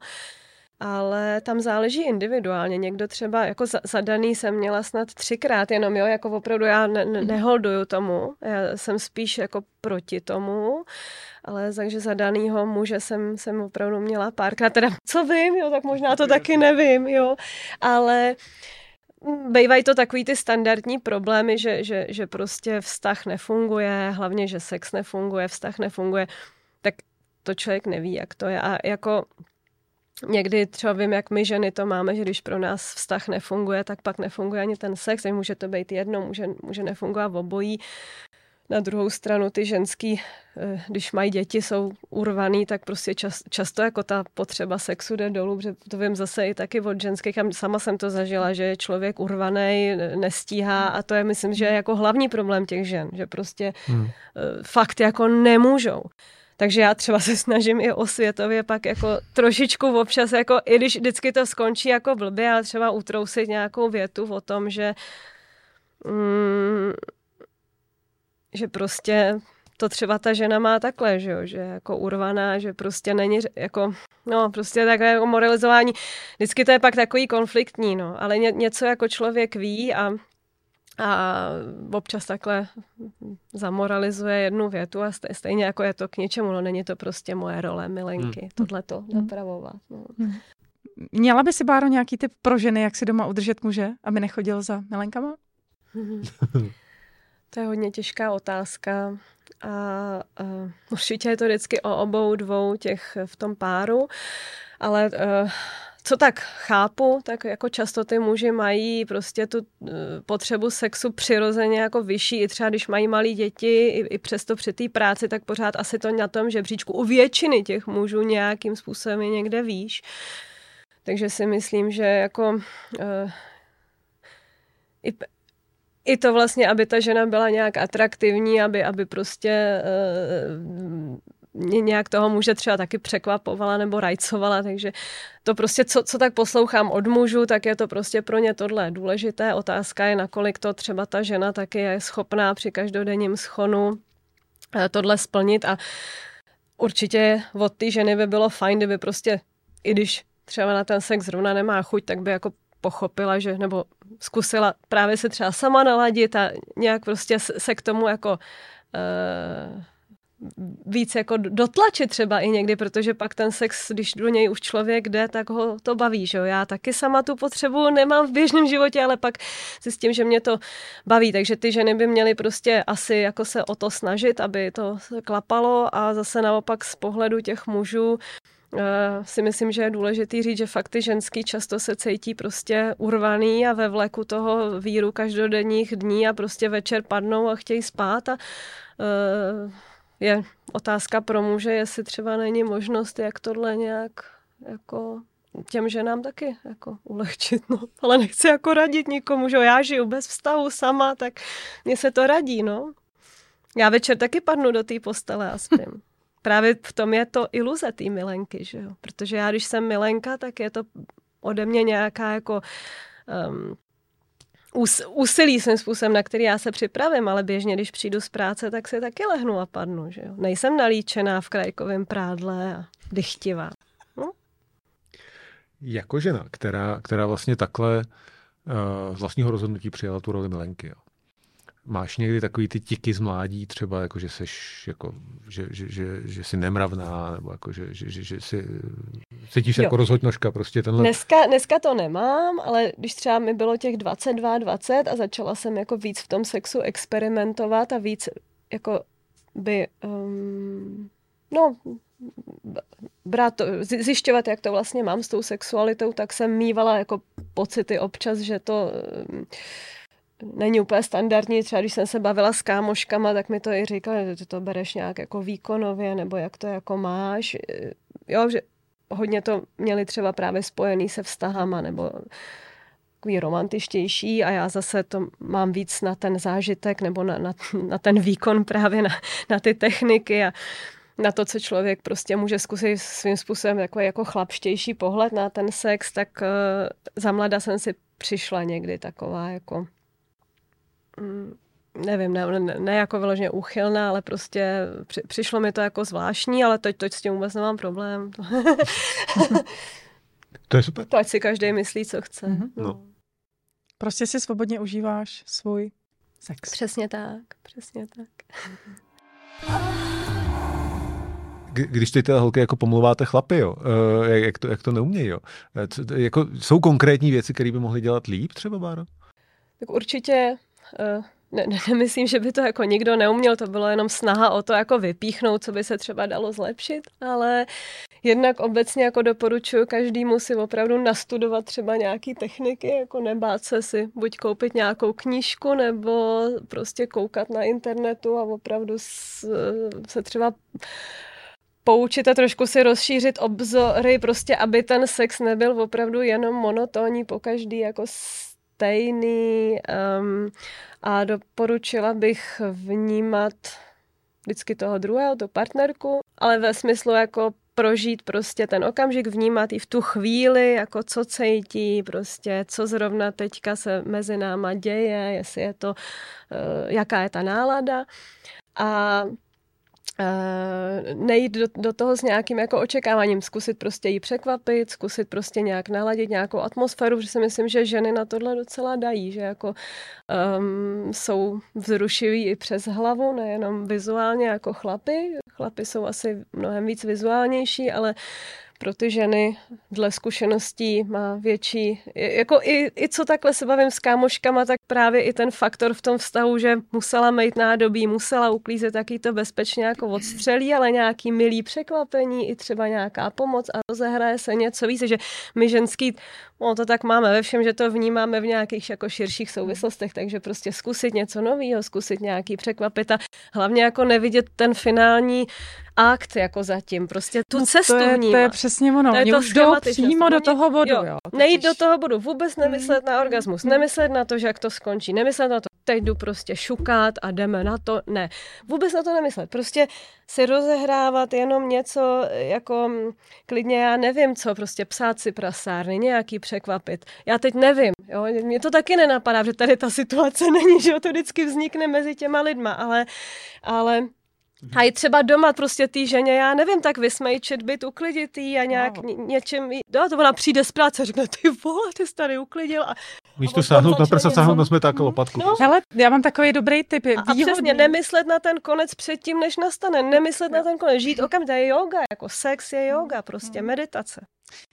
Ale tam záleží individuálně. Někdo třeba jako za- zadaný jsem měla snad třikrát jenom, jo, jako opravdu já ne, ne, neholduju tomu. Já jsem spíš jako proti tomu, ale takže zadanýho muže jsem, jsem opravdu měla párkrát. Teda co vím, jo, tak možná to taky nevím, jo. Ale Bývají to takový ty standardní problémy, že, že, že prostě vztah nefunguje, hlavně, že sex nefunguje, vztah nefunguje, tak to člověk neví, jak to je. A jako někdy třeba vím, jak my ženy to máme, že když pro nás vztah nefunguje, tak pak nefunguje ani ten sex, může to být jedno, může, může nefungovat obojí. Na druhou stranu ty ženský, eh, když mají děti, jsou urvaný, tak prostě čas, často jako ta potřeba sexu jde dolů, protože to vím zase i taky od ženských, a sama jsem to zažila, že je člověk urvaný, nestíhá a to je, myslím, že je jako hlavní problém těch žen, že prostě Hmm. eh, fakt jako nemůžou. Takže já třeba se snažím i osvětově pak jako trošičku občas, jako i když vždycky to skončí jako blbě, ale třeba utrousit nějakou větu o tom, že mm, že prostě to třeba ta žena má takhle, že jo, že je jako urvaná, že prostě není jako, no prostě takové jako moralizování. Vždycky to je pak takový konfliktní, no, ale ně, něco jako člověk ví a a občas takhle zamoralizuje jednu větu a stej- stejně jako je to k něčemu, no není to prostě moje role milenky, hmm. tohle to napravovat. No. Měla by si, Báro, nějaký tip pro ženy, jak si doma udržet muže, aby nechodil za milenkama? To je hodně těžká otázka a uh, určitě je to vždycky o obou dvou těch v tom páru, ale uh, co tak chápu, tak jako často ty muži mají prostě tu uh, potřebu sexu přirozeně jako vyšší, i třeba když mají malí děti, i, i přesto při té práci, tak pořád asi to na tom žebříčku u většiny těch mužů nějakým způsobem je někde výš. Takže si myslím, že jako uh, i, i to vlastně, aby ta žena byla nějak atraktivní, aby, aby prostě uh, nějak toho muže třeba taky překvapovala nebo rajcovala, takže to prostě, co, co tak poslouchám od mužů, tak je to prostě pro ně tohle důležité. Otázka je, nakolik to třeba ta žena taky je schopná při každodenním schonu eh, tohle splnit a určitě od té ženy by bylo fajn, kdyby prostě, i když třeba na ten sex zrovna nemá chuť, tak by jako pochopila, že, nebo zkusila právě se třeba sama naladit a nějak prostě se k tomu jako uh, víc jako dotlačit třeba i někdy, protože pak ten sex, když do něj už člověk jde, tak ho to baví, že jo. Já taky sama tu potřebu nemám v běžném životě, ale pak zjistím, že mě to baví, takže ty ženy by měly prostě asi jako se o to snažit, aby to klapalo a zase naopak z pohledu těch mužů si myslím, že je důležitý říct, že fakt ty ženský často se cítí prostě urvaný a ve vleku toho víru každodenních dní a prostě večer padnou a chtějí spát a uh, je otázka pro muže, jestli třeba není možnost, jak tohle nějak jako těm ženám taky jako ulehčit, no. Ale nechci jako radit nikomu, že já žiju bez vztahu sama, tak mně se to radí, no. Já večer taky padnu do té postele a spím. Právě v tom je to iluze té milenky, že jo. Protože já, když jsem milenka, tak je to ode mě nějaká jako um, ús, úsilí svým způsobem, na který já se připravím, ale běžně, když přijdu z práce, tak si taky lehnu a padnu. Že jo? Nejsem nalíčená v krajkovém prádle a dychtivá. No? Jako žena, která, která vlastně takhle uh, z vlastního rozhodnutí přijala tu roli milenky. Jo. Máš někdy takový ty tiky z mládí, třeba jako, že seš, jako, že, že, že, že jsi nemravná, nebo jako, že, že, že, že si, cítíš se jako rozhodnožka, prostě tenhle... Dneska, dneska to nemám, ale když třeba mi bylo těch 22, 20 a začala jsem jako víc v tom sexu experimentovat a víc jako by, um, no, brát to, zjišťovat, jak to vlastně mám s tou sexualitou, tak jsem mývala jako pocity občas, že to um, není úplně standardní. Třeba když jsem se bavila s kámoškama, tak mi to i říkali, že ty to bereš nějak jako výkonově, nebo jak to jako máš. Jo, že hodně to měli třeba právě spojený se vztahama, nebo takový romantičtější a já zase to mám víc na ten zážitek nebo na, na, na ten výkon právě na, na ty techniky a na to, co člověk prostě může zkusit svým způsobem jako, jako chlapštější pohled na ten sex, tak uh, za mlada jsem si přišla někdy taková jako nevím, ne, ne, ne jako vyloženě úchylná, ale prostě při, přišlo mi to jako zvláštní, ale teď, teď s tím vůbec nemám problém. to je super. To ať si každý myslí, co chce. Mm-hmm. No. Prostě si svobodně užíváš svůj sex. Přesně tak, přesně tak. Když ty teda holky jako pomluváte chlapy, jo, eh, jak to, jak to neumějí, jo. Eh, jako, jsou konkrétní věci, které by mohly dělat líp třeba, Báro? Tak určitě ne, ne, nemyslím, že by to jako nikdo neuměl, to bylo jenom snaha o to jako vypíchnout, co by se třeba dalo zlepšit, ale jednak obecně jako doporučuji každému si opravdu nastudovat třeba nějaký techniky, jako nebát se si buď koupit nějakou knížku, nebo prostě koukat na internetu a opravdu se třeba poučit a trošku si rozšířit obzory, prostě aby ten sex nebyl opravdu jenom monotónní po každý jako stejný um, a doporučila bych vnímat vždycky toho druhého, tu partnerku, ale ve smyslu jako prožít prostě ten okamžik, vnímat i v tu chvíli, jako co cítí, prostě co zrovna teďka se mezi náma děje, jestli je to, uh, jaká je ta nálada. A Uh, nejít do, do toho s nějakým jako očekáváním, zkusit prostě jí překvapit, zkusit prostě nějak naladit nějakou atmosféru, že si myslím, že ženy na tohle docela dají, že jako um, jsou vzrušivý i přes hlavu, nejenom vizuálně jako chlapy. Chlapy jsou asi mnohem víc vizuálnější, ale pro ty ženy dle zkušeností má větší, jako i, i co takhle se bavím s kámoškama, tak právě i ten faktor v tom vztahu, že musela mít nádobí, musela uklízet taky to bezpečně jako odstřelí, ale nějaký milý překvapení, i třeba nějaká pomoc a rozehraje se něco víc, že my ženský, no to tak máme ve všem, že to vnímáme v nějakých jako širších souvislostech, takže prostě zkusit něco nového, zkusit nějaký překvapit a hlavně jako nevidět ten finální akt jako zatím, prostě tu no cestu to je, vnímat. To je přesně ono, to Oni už jdou přímo do toho bodu. Jo. Jo, Nejít do toho bodu, vůbec nemyslet mm. na orgasmus, mm. nemyslet na to, že jak to skončí, nemyslet na to, teď jdu prostě šukat a jdeme na to, ne. Vůbec na to nemyslet, prostě si rozehrávat jenom něco, jako mm, klidně já nevím co, prostě psát si prasárny, nějaký překvapit. Já teď nevím, jo, mě to taky nenapadá, že tady ta situace není, že to vždycky vznikne mezi těma lidma, ale, ale A i třeba doma prostě té ženě, já nevím, tak vysmejčit, být ukliditý a nějak wow. něčem, no, to ona přijde z práce a řekne, ty vole, ty jsi tady uklidil. A, Místo sáhnout na prsa, sáhnout na jsme tak lopatku. No. Hele, já mám takový dobrý tip. A, a přesně, nemyslet na ten konec předtím, než nastane. Nemyslet na ten konec. Žít okamžitě, je yoga, jako sex je yoga, prostě meditace.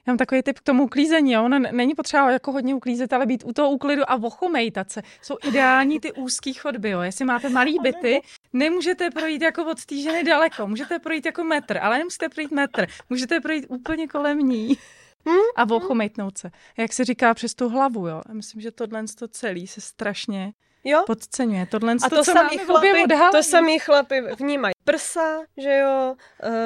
Já mám takový typ k tomu uklízení. Jo? Ono není potřeba jako hodně uklízet, ale být u toho úklidu a ochomejtat se. Jsou ideální ty úzký chodby. Jo? Jestli máte malý byty, nemůžete projít jako od té ženy daleko. Můžete projít jako metr, ale nemusíte projít metr. Můžete projít úplně kolem ní a ochomejtnout se. Jak se říká přes tu hlavu. Jo? myslím, že tohle to celý se strašně jo? podceňuje. Tohle a to, to samý chlapy, to samý chlapy vnímají prsa, že jo.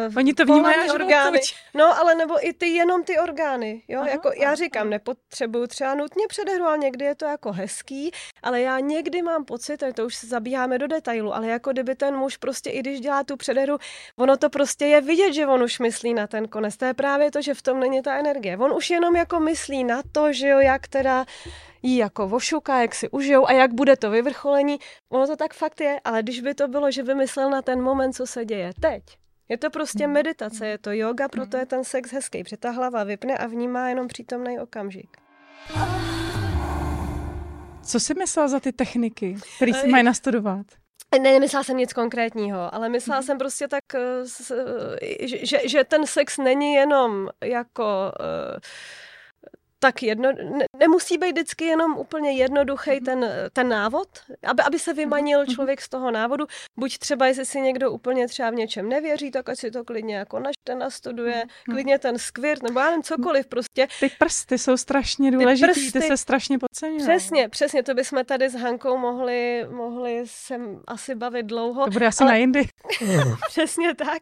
Uh, Oni to vnímají orgány. No, ale nebo i ty jenom ty orgány, jo. Aha, jako já říkám, nepotřebuju třeba nutně předehru, ale někdy je to jako hezký, ale já někdy mám pocit, to už se zabíháme do detailu, ale jako kdyby ten muž prostě, i když dělá tu předehru, ono to prostě je vidět, že on už myslí na ten konec. To je právě to, že v tom není ta energie. On už jenom jako myslí na to, že jo, jak teda jí jako vošuká, jak si užijou a jak bude to vyvrcholení. Ono to tak fakt je, ale když by to bylo, že vymyslel na ten moment, co se děje teď, je to prostě hmm. meditace, je to yoga, proto je ten sex hezký, protože ta hlava vypne a vnímá jenom přítomný okamžik. Co jsi myslel za ty techniky, které si mají nastudovat? Ne, nemyslela jsem nic konkrétního, ale myslela mm. jsem prostě tak, eh, že, že ten sex není jenom jako tak jedno, ne, nemusí být vždycky jenom úplně jednoduchý mhm. ten, ten návod, aby, aby se vymanil mhm. člověk z toho návodu. Buď třeba, jestli si někdo úplně třeba v něčem nevěří, tak ať si to klidně jako načte, nastuduje, mhm. klidně ten skvirt, nebo já nevím, cokoliv prostě. Ty prsty jsou strašně důležitý, ty, prsty, ty se strašně podceňují. Přesně, přesně, to bychom tady s Hankou mohli, mohli se asi bavit dlouho. To bude asi ale... na jindy. přesně tak,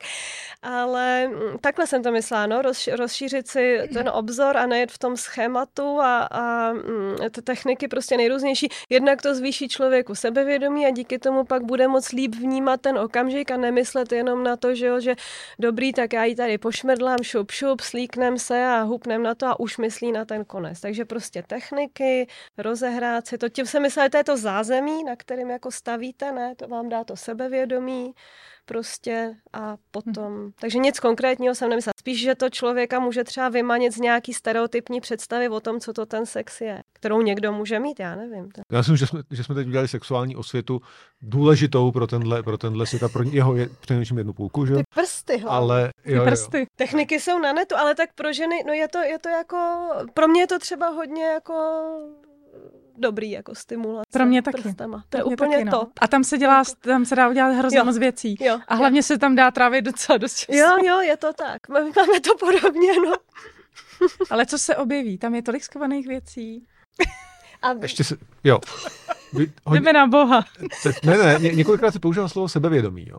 ale mm, takhle jsem to myslela, no, roz, rozšířit si ten obzor a nejet v tom schématu tématu a, a mm, ty techniky prostě nejrůznější. Jednak to zvýší člověku sebevědomí a díky tomu pak bude moc líp vnímat ten okamžik a nemyslet jenom na to, že, jo, že dobrý, tak já ji tady pošmrdlám, šup, šup, slíknem se a hupnem na to a už myslí na ten konec. Takže prostě techniky, rozehrát si to. Tím se myslí, to je to zázemí, na kterým jako stavíte, ne? To vám dá to sebevědomí, prostě a potom. Hmm. Takže nic konkrétního jsem nemyslela. Spíš, že to člověka může třeba vymanit z nějaký stereotypní představy o tom, co to ten sex je, kterou někdo může mít, já nevím. Já myslím, že jsme, že jsme teď udělali sexuální osvětu důležitou pro tenhle, pro tenhle svět a pro jeho je přinejmenším jednu půlku, že? Ty prsty, hlavně. Ale jo, Ty prsty. Jo. Techniky jsou na netu, ale tak pro ženy, no je to, je to jako, pro mě je to třeba hodně jako dobrý jako stimulace. Pro mě taky. Prstama. To je úplně taky, no. top. A tam se dělá, jako- tam se dá udělat hrozně jo. moc věcí. Jo. A hlavně jo. se tam dá trávit docela dost času. Jo, jo, je to tak. Máme to podobně, no. Ale co se objeví? Tam je tolik skovaných věcí. A... Ještě se, jo. Vy, hodně... Jdeme na boha. Ne, ne, ně, několikrát se používá slovo sebevědomí, jo.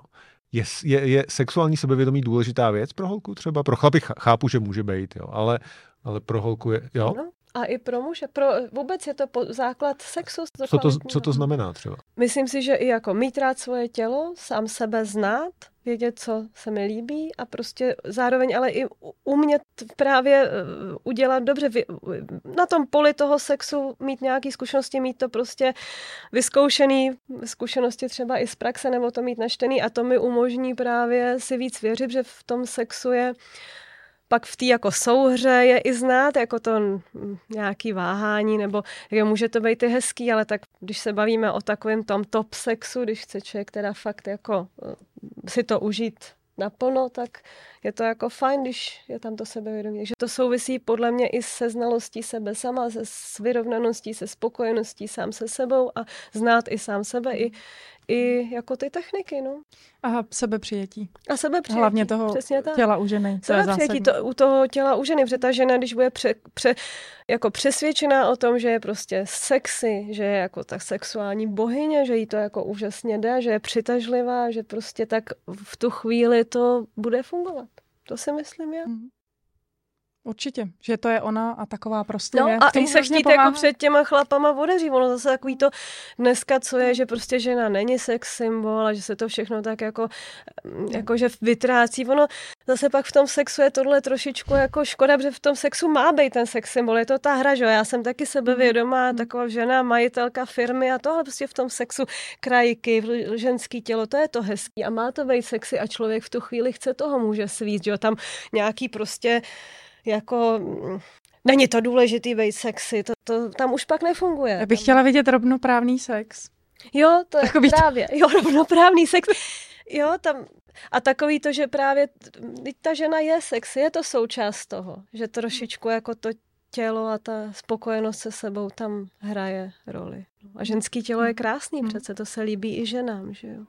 Je, je, je sexuální sebevědomí důležitá věc pro holku třeba? Pro chlapy chápu, že může být, jo, ale, ale pro holku je, jo? No, a i pro muže. Pro, vůbec je to po, základ sexu. Co to, co to znamená třeba? Myslím si, že i jako mít rád svoje tělo, sám sebe znát, vědět, co se mi líbí a prostě zároveň ale i umět právě eh, udělat dobře na tom poli toho sexu, mít nějaké zkušenosti, mít to prostě vyzkoušený, zkušenosti třeba i z praxe, nebo to mít naštený a to mi umožní právě si víc věřit, že v tom sexu je pak v té jako souhře je i znát jako to nějaký váhání, nebo jak může to být i hezký, ale tak když se bavíme o takovém tom top sexu, když chce člověk teda fakt jako eh, si to užít naplno, tak je to jako fajn, když je tam to sebevědomí. že to souvisí podle mě i se znalostí sebe sama, se s vyrovnaností, se spokojeností sám se sebou a znát i sám sebe, i, i jako ty techniky, no. A sebepřijetí. A sebepřijetí. Hlavně toho Přesně tak. těla u ženy. Sebepřijetí to, u toho těla u ženy, protože ta žena, když bude pře, pře, jako přesvědčená o tom, že je prostě sexy, že je jako ta sexuální bohyně, že jí to jako úžasně jde, že je přitažlivá, že prostě tak v tu chvíli to bude fungovat. To si myslím já. Mm. Určitě, že to je ona a taková prostě No je. a i se chtít pomáhá. jako před těma chlapama odeří. Ono zase takový to dneska, co je, že prostě žena není sex symbol a že se to všechno tak jako, jako že vytrácí. Ono zase pak v tom sexu je tohle trošičku jako škoda, protože v tom sexu má být ten sex symbol. Je to ta hra, že jo? Já jsem taky sebevědomá, taková žena, majitelka firmy a tohle prostě v tom sexu krajky, ženský tělo, to je to hezký a má to být sexy a člověk v tu chvíli chce toho může svít, že jo? Tam nějaký prostě jako není to důležitý být sexy, to, to tam už pak nefunguje. Já bych chtěla vidět rovnoprávný sex. Jo, to je Takový to- právě, jo, rovnoprávný sex. Jo, tam, a takový to, že právě ta žena je sexy, je to součást toho, že trošičku jako to tělo a ta spokojenost se sebou tam hraje roli. A ženský tělo je krásný, Hmm. přece to se líbí i ženám, že jo.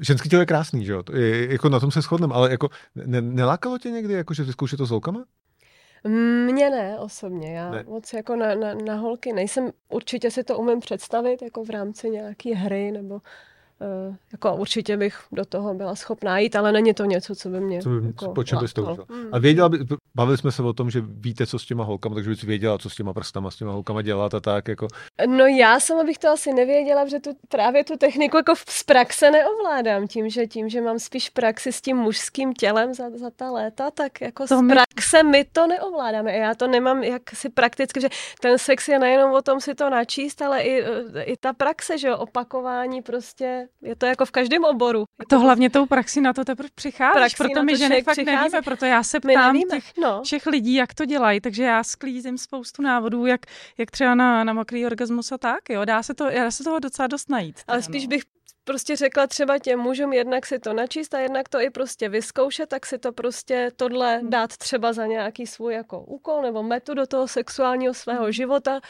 Ženský tělo je krásný, že jo? Je, jako na tom se shodneme, ale jako ne, nelákalo tě někdy, jako, že vyzkoušet to s holkama? Mně ne osobně, já Ne. moc jako na, na, na holky nejsem, určitě si to umím představit jako v rámci nějaké hry nebo uh, jako určitě bych do toho byla schopná jít, ale není to něco, co by mě Co by, jako po čem bys to lákalo. užila? Mm. A věděla by, bavili jsme se o tom, že víte, co s těma holkama, takže bys věděla, co s těma prstama, s těma holkama dělat a tak, jako. No já sama bych to asi nevěděla, protože tu, právě tu techniku jako v- z praxe neovládám tím, že tím, že mám spíš praxi s tím mužským tělem za, za ta léta, tak jako To z my- praxe my to neovládáme. A já to nemám jak si prakticky, že ten sex je nejenom o tom si to načíst, ale i, eh, i ta praxe, že jo, opakování prostě, je to jako v každém oboru. To hlavně tou praxi na to teprve přicházíš, Praxí proto my ženy fakt přichází. nevíme, proto já se My ptám těch no. všech lidí, jak to dělají, takže já sklízím spoustu návodů, jak, jak třeba na, na mokrý orgasmus a tak, jo, dá se, to, dá se toho docela dost najít. Ale teda, spíš no. bych prostě řekla třeba těm mužům jednak si to načíst a jednak to i prostě vyzkoušet, tak si to prostě tohle Hmm. dát třeba za nějaký svůj jako úkol nebo metu do toho sexuálního svého života,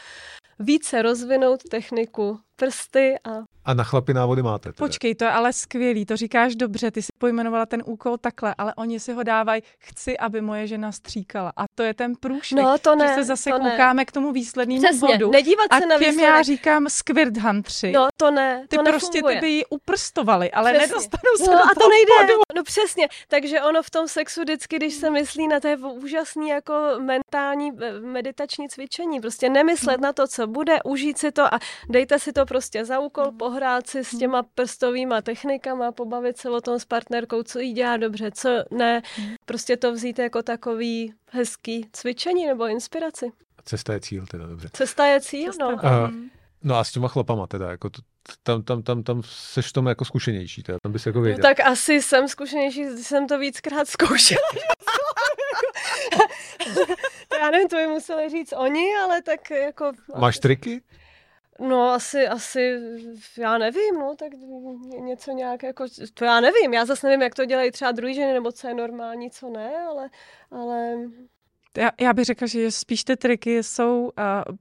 více rozvinout techniku prsty a A na chlapy návody máte. Teda. Počkej, to je ale skvělý, to říkáš dobře, ty si pojmenovala ten úkol takhle, ale oni si ho dávají, chci, aby moje žena stříkala. A to je ten průšvih, no to ne, že se zase to ne. koukáme k tomu výslednému Přesně, bodu. nedívat A se na těm výsledek. já říkám squirt huntři. No to ne, ty to prostě nefunguje. ty by ji uprstovali, ale Přesně. nedostanou se No do a to nejde. bodu. No přesně. Takže ono v tom sexu vždycky, když se myslí na to je úžasný jako mentální eh, meditační cvičení. Prostě nemyslet na to, co bude, užít si to a dejte si to prostě za úkol, pohrát si s těma prstovýma technikama, pobavit se o tom s partnerkou, co jí dělá dobře, co ne. Prostě to vzít jako takový hezký cvičení nebo inspiraci. Cesta je cíl, teda dobře. Cesta je cíl, no. A- No a s těma chlapama teda, jako to, tam, tam, tam, tam seš tom jako zkušenější, teda, tam bys jako No, věděl. tak asi jsem zkušenější, jsem to víckrát zkoušela. to já nevím, to by museli říct oni, ale tak jako... Máš triky? No asi, asi, já nevím, no, tak ně- něco nějak jako, to já nevím, já zase nevím, jak to dělají třeba druhý ženy, nebo co je normální, co ne, ale, ale Já, já bych řekla, že spíš ty triky jsou uh,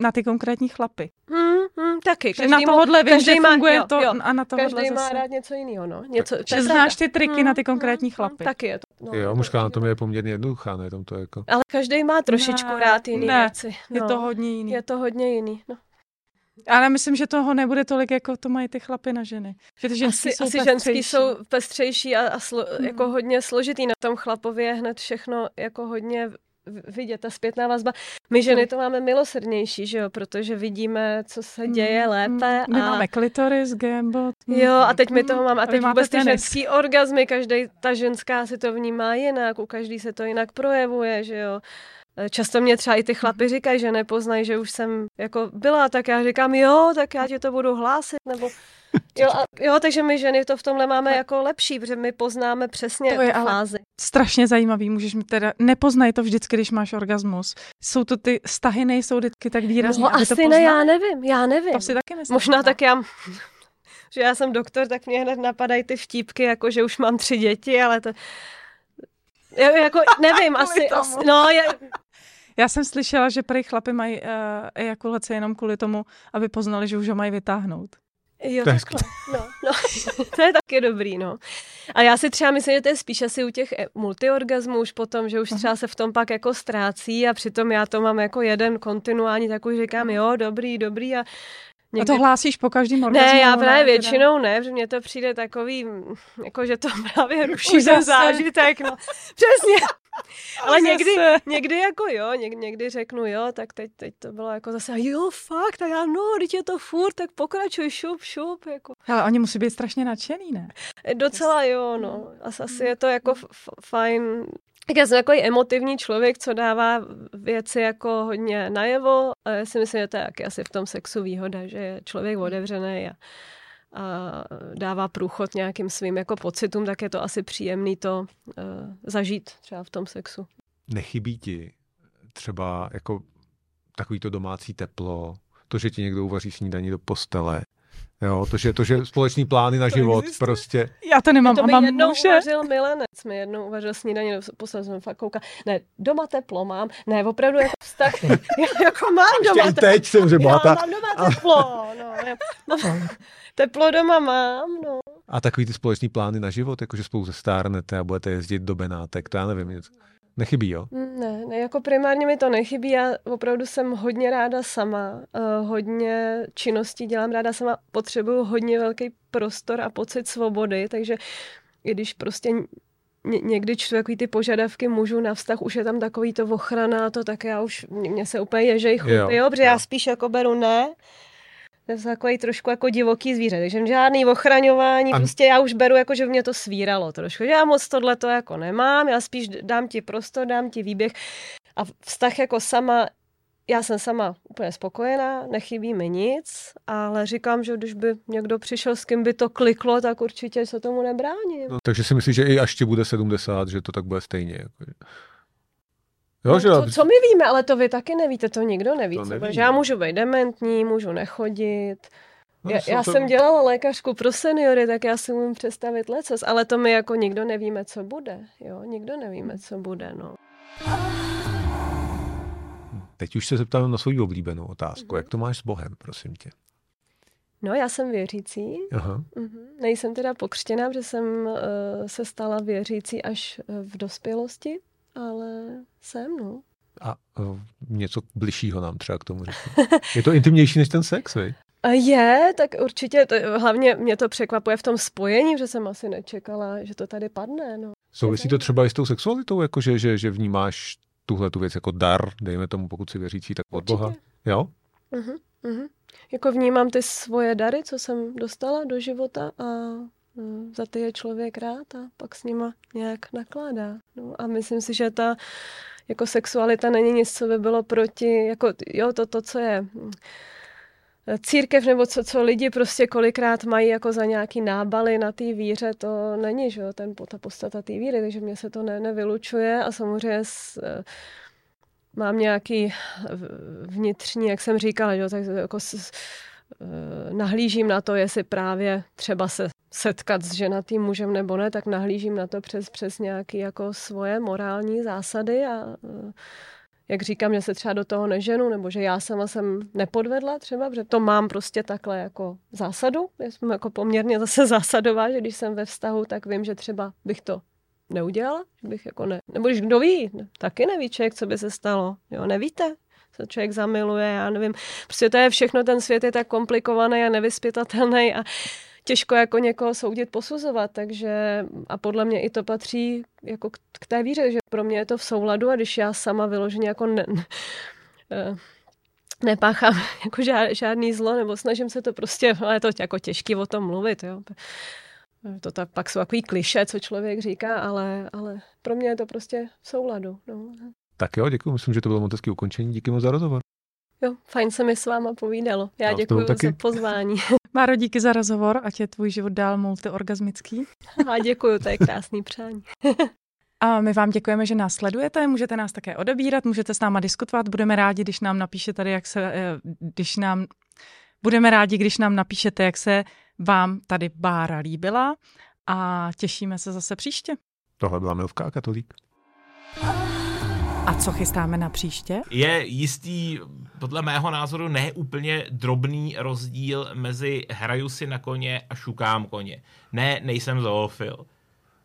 na ty konkrétní chlapy. hm, hm, taky. Že na každý tohohle vím, že má- funguje jo, to jo. a na tohohle každý má zase. rád něco jiného, no. Něco, to Že je znáš ty triky Hm, na ty konkrétní hm, hm, chlapy. Taky je to. No, jo, to mužská určitě. anatomie je poměrně jednoduchá, ne? Tam to jako... Ale každý má trošičku Ne, rád jiný ne, věci. Je no. to hodně jiný. Je to hodně jiný. No. Ale myslím, že toho nebude tolik, jako to mají ty chlapy na ženy. Že ty ženský Asi, jsou asi ženský pestřejší. jsou pestřejší a, a slo, Hmm. jako hodně složitý. Na tom chlapově je hned všechno jako hodně vidět, ta zpětná vazba. My ženy to máme milosrdnější, že jo, protože vidíme, co se děje lépe. My a... máme klitoris, gambot. Jo, a teď my toho máme. A teď máte vůbec ty tenis. ženský orgazmy, každý, ta ženská si to vnímá jinak, u každý se to jinak projevuje, že jo. E, Často mě třeba i ty chlapi říkají, že nepoznají, že už jsem jako byla, tak já říkám, jo, tak já ti to budu hlásit, nebo jo, a, jo, takže my ženy to v tomhle máme jako lepší, protože my poznáme přesně To je fázi. Strašně zajímavý, můžeš mi teda, nepoznaj to vždycky, když máš orgasmus. Jsou to ty stahy, nejsou vždycky tak výrazné, No aby to asi ne, poznali. já nevím, já nevím. To si taky myslím. Možná tak já, že já jsem doktor, tak mě hned napadají ty vtípky, jako že už mám tři děti, ale to... Jo, jako, nevím, asi, asi, no, je, Já jsem slyšela, že prý chlapy mají uh, ejakulace jenom kvůli tomu, aby poznali, že už ho mají vytáhnout. Jo, To je takhle. No, no. to je taky dobrý, no. A já si třeba myslím, že to je spíš asi u těch eh, multiorgasmů už potom, že už třeba se v tom pak jako ztrácí a přitom já to mám jako jeden kontinuální, tak už říkám, jo, dobrý, dobrý a Někdy... A to hlásíš po každém orgazmu? Ne, já právě ne, většinou ne, protože mně to přijde takový, jako že to právě ruší ten zážitek. No. Přesně. Ale někdy, někdy jako jo, někdy, někdy řeknu jo, tak teď, teď to bylo jako zase jo, fakt, tak já no, teď je to furt, tak pokračuj, šup, šup. Jako. Ale oni musí být strašně nadšený, ne? Docela jo, no. Asi je to jako fajn tak já jsem takový emotivní člověk, co dává věci jako hodně najevo. A já si myslím, že to je asi v tom sexu výhoda, že je člověk otevřený a, a dává průchod nějakým svým jako pocitům, tak je to asi příjemný to uh, zažít třeba v tom sexu. Nechybí ti třeba jako takový to domácí teplo, to, že ti někdo uvaří snídaní do postele, Jo, to, že, to, že společný plány na to život existuje. prostě. Já to nemám to a mám jednou muže. uvařil milenec, mi jednou uvařil snídaně, poslal jsem fakt kouka. Ne, doma teplo mám, ne, opravdu jako vztah, jako mám doma teplo. teď jsem, že Já mám doma teplo, no, no, teplo doma mám, no. A takový ty společný plány na život, jako že spolu zestárnete a budete jezdit do Benátek, to já nevím nic. Nechybí, jo? Mm, ne, ne, jako primárně mi to nechybí. Já opravdu jsem hodně ráda sama. Uh, hodně činností dělám ráda sama. Potřebuju hodně velký prostor a pocit svobody, takže i když prostě ně, někdy čtu takový ty požadavky mužů na vztah, už je tam takový to ochrana, to tak já už, mě se úplně ježej chutí, jo, jo, protože jo. já spíš jako beru ne, to je takový trošku jako divoký zvíře, takže žádný ochraňování, a... prostě já už beru jako, že mě to svíralo trošku, že já moc tohle to jako nemám, já spíš dám ti prostor, dám ti výběh a vztah jako sama, já jsem sama úplně spokojená, nechybí mi nic, ale říkám, že když by někdo přišel, s kým by to kliklo, tak určitě se tomu nebráním. No, takže si myslíš, že i až ti bude 70, že to tak bude stejně? Jako... Jo, no, že to, co my víme, ale to vy taky nevíte, to nikdo neví. To neví, já můžu být dementní, můžu nechodit. No, já, já to... jsem dělala lékařku pro seniory, tak já si můžu představit lecos, ale to my jako nikdo nevíme, co bude. Jo, nikdo nevíme, co bude, no. Teď už se zeptám na svou oblíbenou otázku. Mm-hmm. Jak to máš s Bohem, prosím tě? No, já jsem věřící. Aha. Mm-hmm. Nejsem teda pokřtěná, protože jsem uh, se stala věřící až uh, v dospělosti ale jsem, no. A uh, něco bližšího nám třeba k tomu řekne. Je to intimnější než ten sex, vej? Je, tak určitě, to, hlavně mě to překvapuje v tom spojení, že jsem asi nečekala, že to tady padne. No. Souvisí to třeba i s tou sexualitou, jako že, že, že vnímáš tuhle tu věc jako dar, dejme tomu, pokud si věřící, tak od určitě. Boha? Jo? Uh-huh, uh-huh. Jako vnímám ty svoje dary, co jsem dostala do života a za ty je člověk rád a pak s nima nějak nakládá. No, a myslím si, že ta jako sexualita není nic, co by bylo proti, jako jo, to, to co je hm, církev nebo co, co lidi prostě kolikrát mají jako za nějaký nábaly na té víře, to není, že jo, ten, ta podstata té víry, takže mě se to ne, nevylučuje a samozřejmě s, eh, mám nějaký vnitřní, jak jsem říkala, že jo, tak jako s, Eh, nahlížím na to, jestli právě třeba se setkat s ženatým mužem nebo ne, tak nahlížím na to přes, přes nějaké jako svoje morální zásady a eh, jak říkám, že se třeba do toho neženu, nebo že já sama jsem nepodvedla třeba, protože to mám prostě takhle jako zásadu. Já jsem jako poměrně zase zásadová, že když jsem ve vztahu, tak vím, že třeba bych to neudělala, že bych jako ne, nebo když kdo ví, taky neví člověk, co by se stalo, jo, nevíte, se člověk zamiluje, já nevím. Prostě to je všechno, ten svět je tak komplikovaný a nevyspětatelný a těžko jako někoho soudit, posuzovat, takže a podle mě i to patří jako k, té víře, že pro mě je to v souladu a když já sama vyloženě jako ne, ne, eh, nepáchám jako žád, žádný zlo, nebo snažím se to prostě, ale je to jako těžký o tom mluvit, jo. To tak pak jsou takový kliše, co člověk říká, ale, ale pro mě je to prostě v souladu. No. Tak jo, děkuji. Myslím, že to bylo moc hezký ukončení. Díky moc za rozhovor. Jo, fajn se mi s váma povídalo. Já děkuji za pozvání. Máro, díky za rozhovor, ať je tvůj život dál multiorgasmický. A děkuji, to je krásný přání. A my vám děkujeme, že nás sledujete, můžete nás také odebírat, můžete s náma diskutovat, budeme rádi, když nám napíšete tady, jak se, eh, když nám, budeme rádi, když nám napíšete, jak se vám tady Bára líbila a těšíme se zase příště. Tohle byla Milvka a Katolík. A co chystáme na příště? Je jistý, podle mého názoru, neúplně drobný rozdíl mezi hraju si na koně a šukám koně. Ne, nejsem zoofil.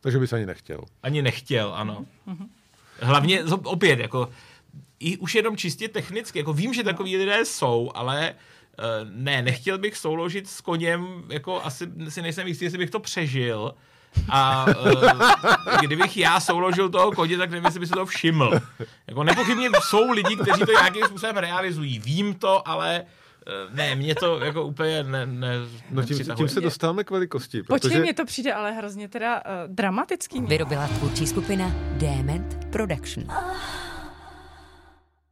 Takže bys ani nechtěl. Ani nechtěl, ano. Mm-hmm. Hlavně, opět, jako, i už jenom čistě technicky, jako vím, že takový lidé jsou, ale ne, nechtěl bych souložit s koněm, jako asi si nejsem jistý, jestli bych to přežil, a uh, kdybych já souložil toho koně, tak nevím, jestli by se to všiml. Jako nepochybně jsou lidi, kteří to nějakým způsobem realizují. Vím to, ale ne, mě to jako úplně ne, ne No tím, tím se dostáváme k velikosti. Protože... Počkej, mně to přijde ale hrozně teda uh, dramatický. Vyrobila tvůrčí skupina Dement Production.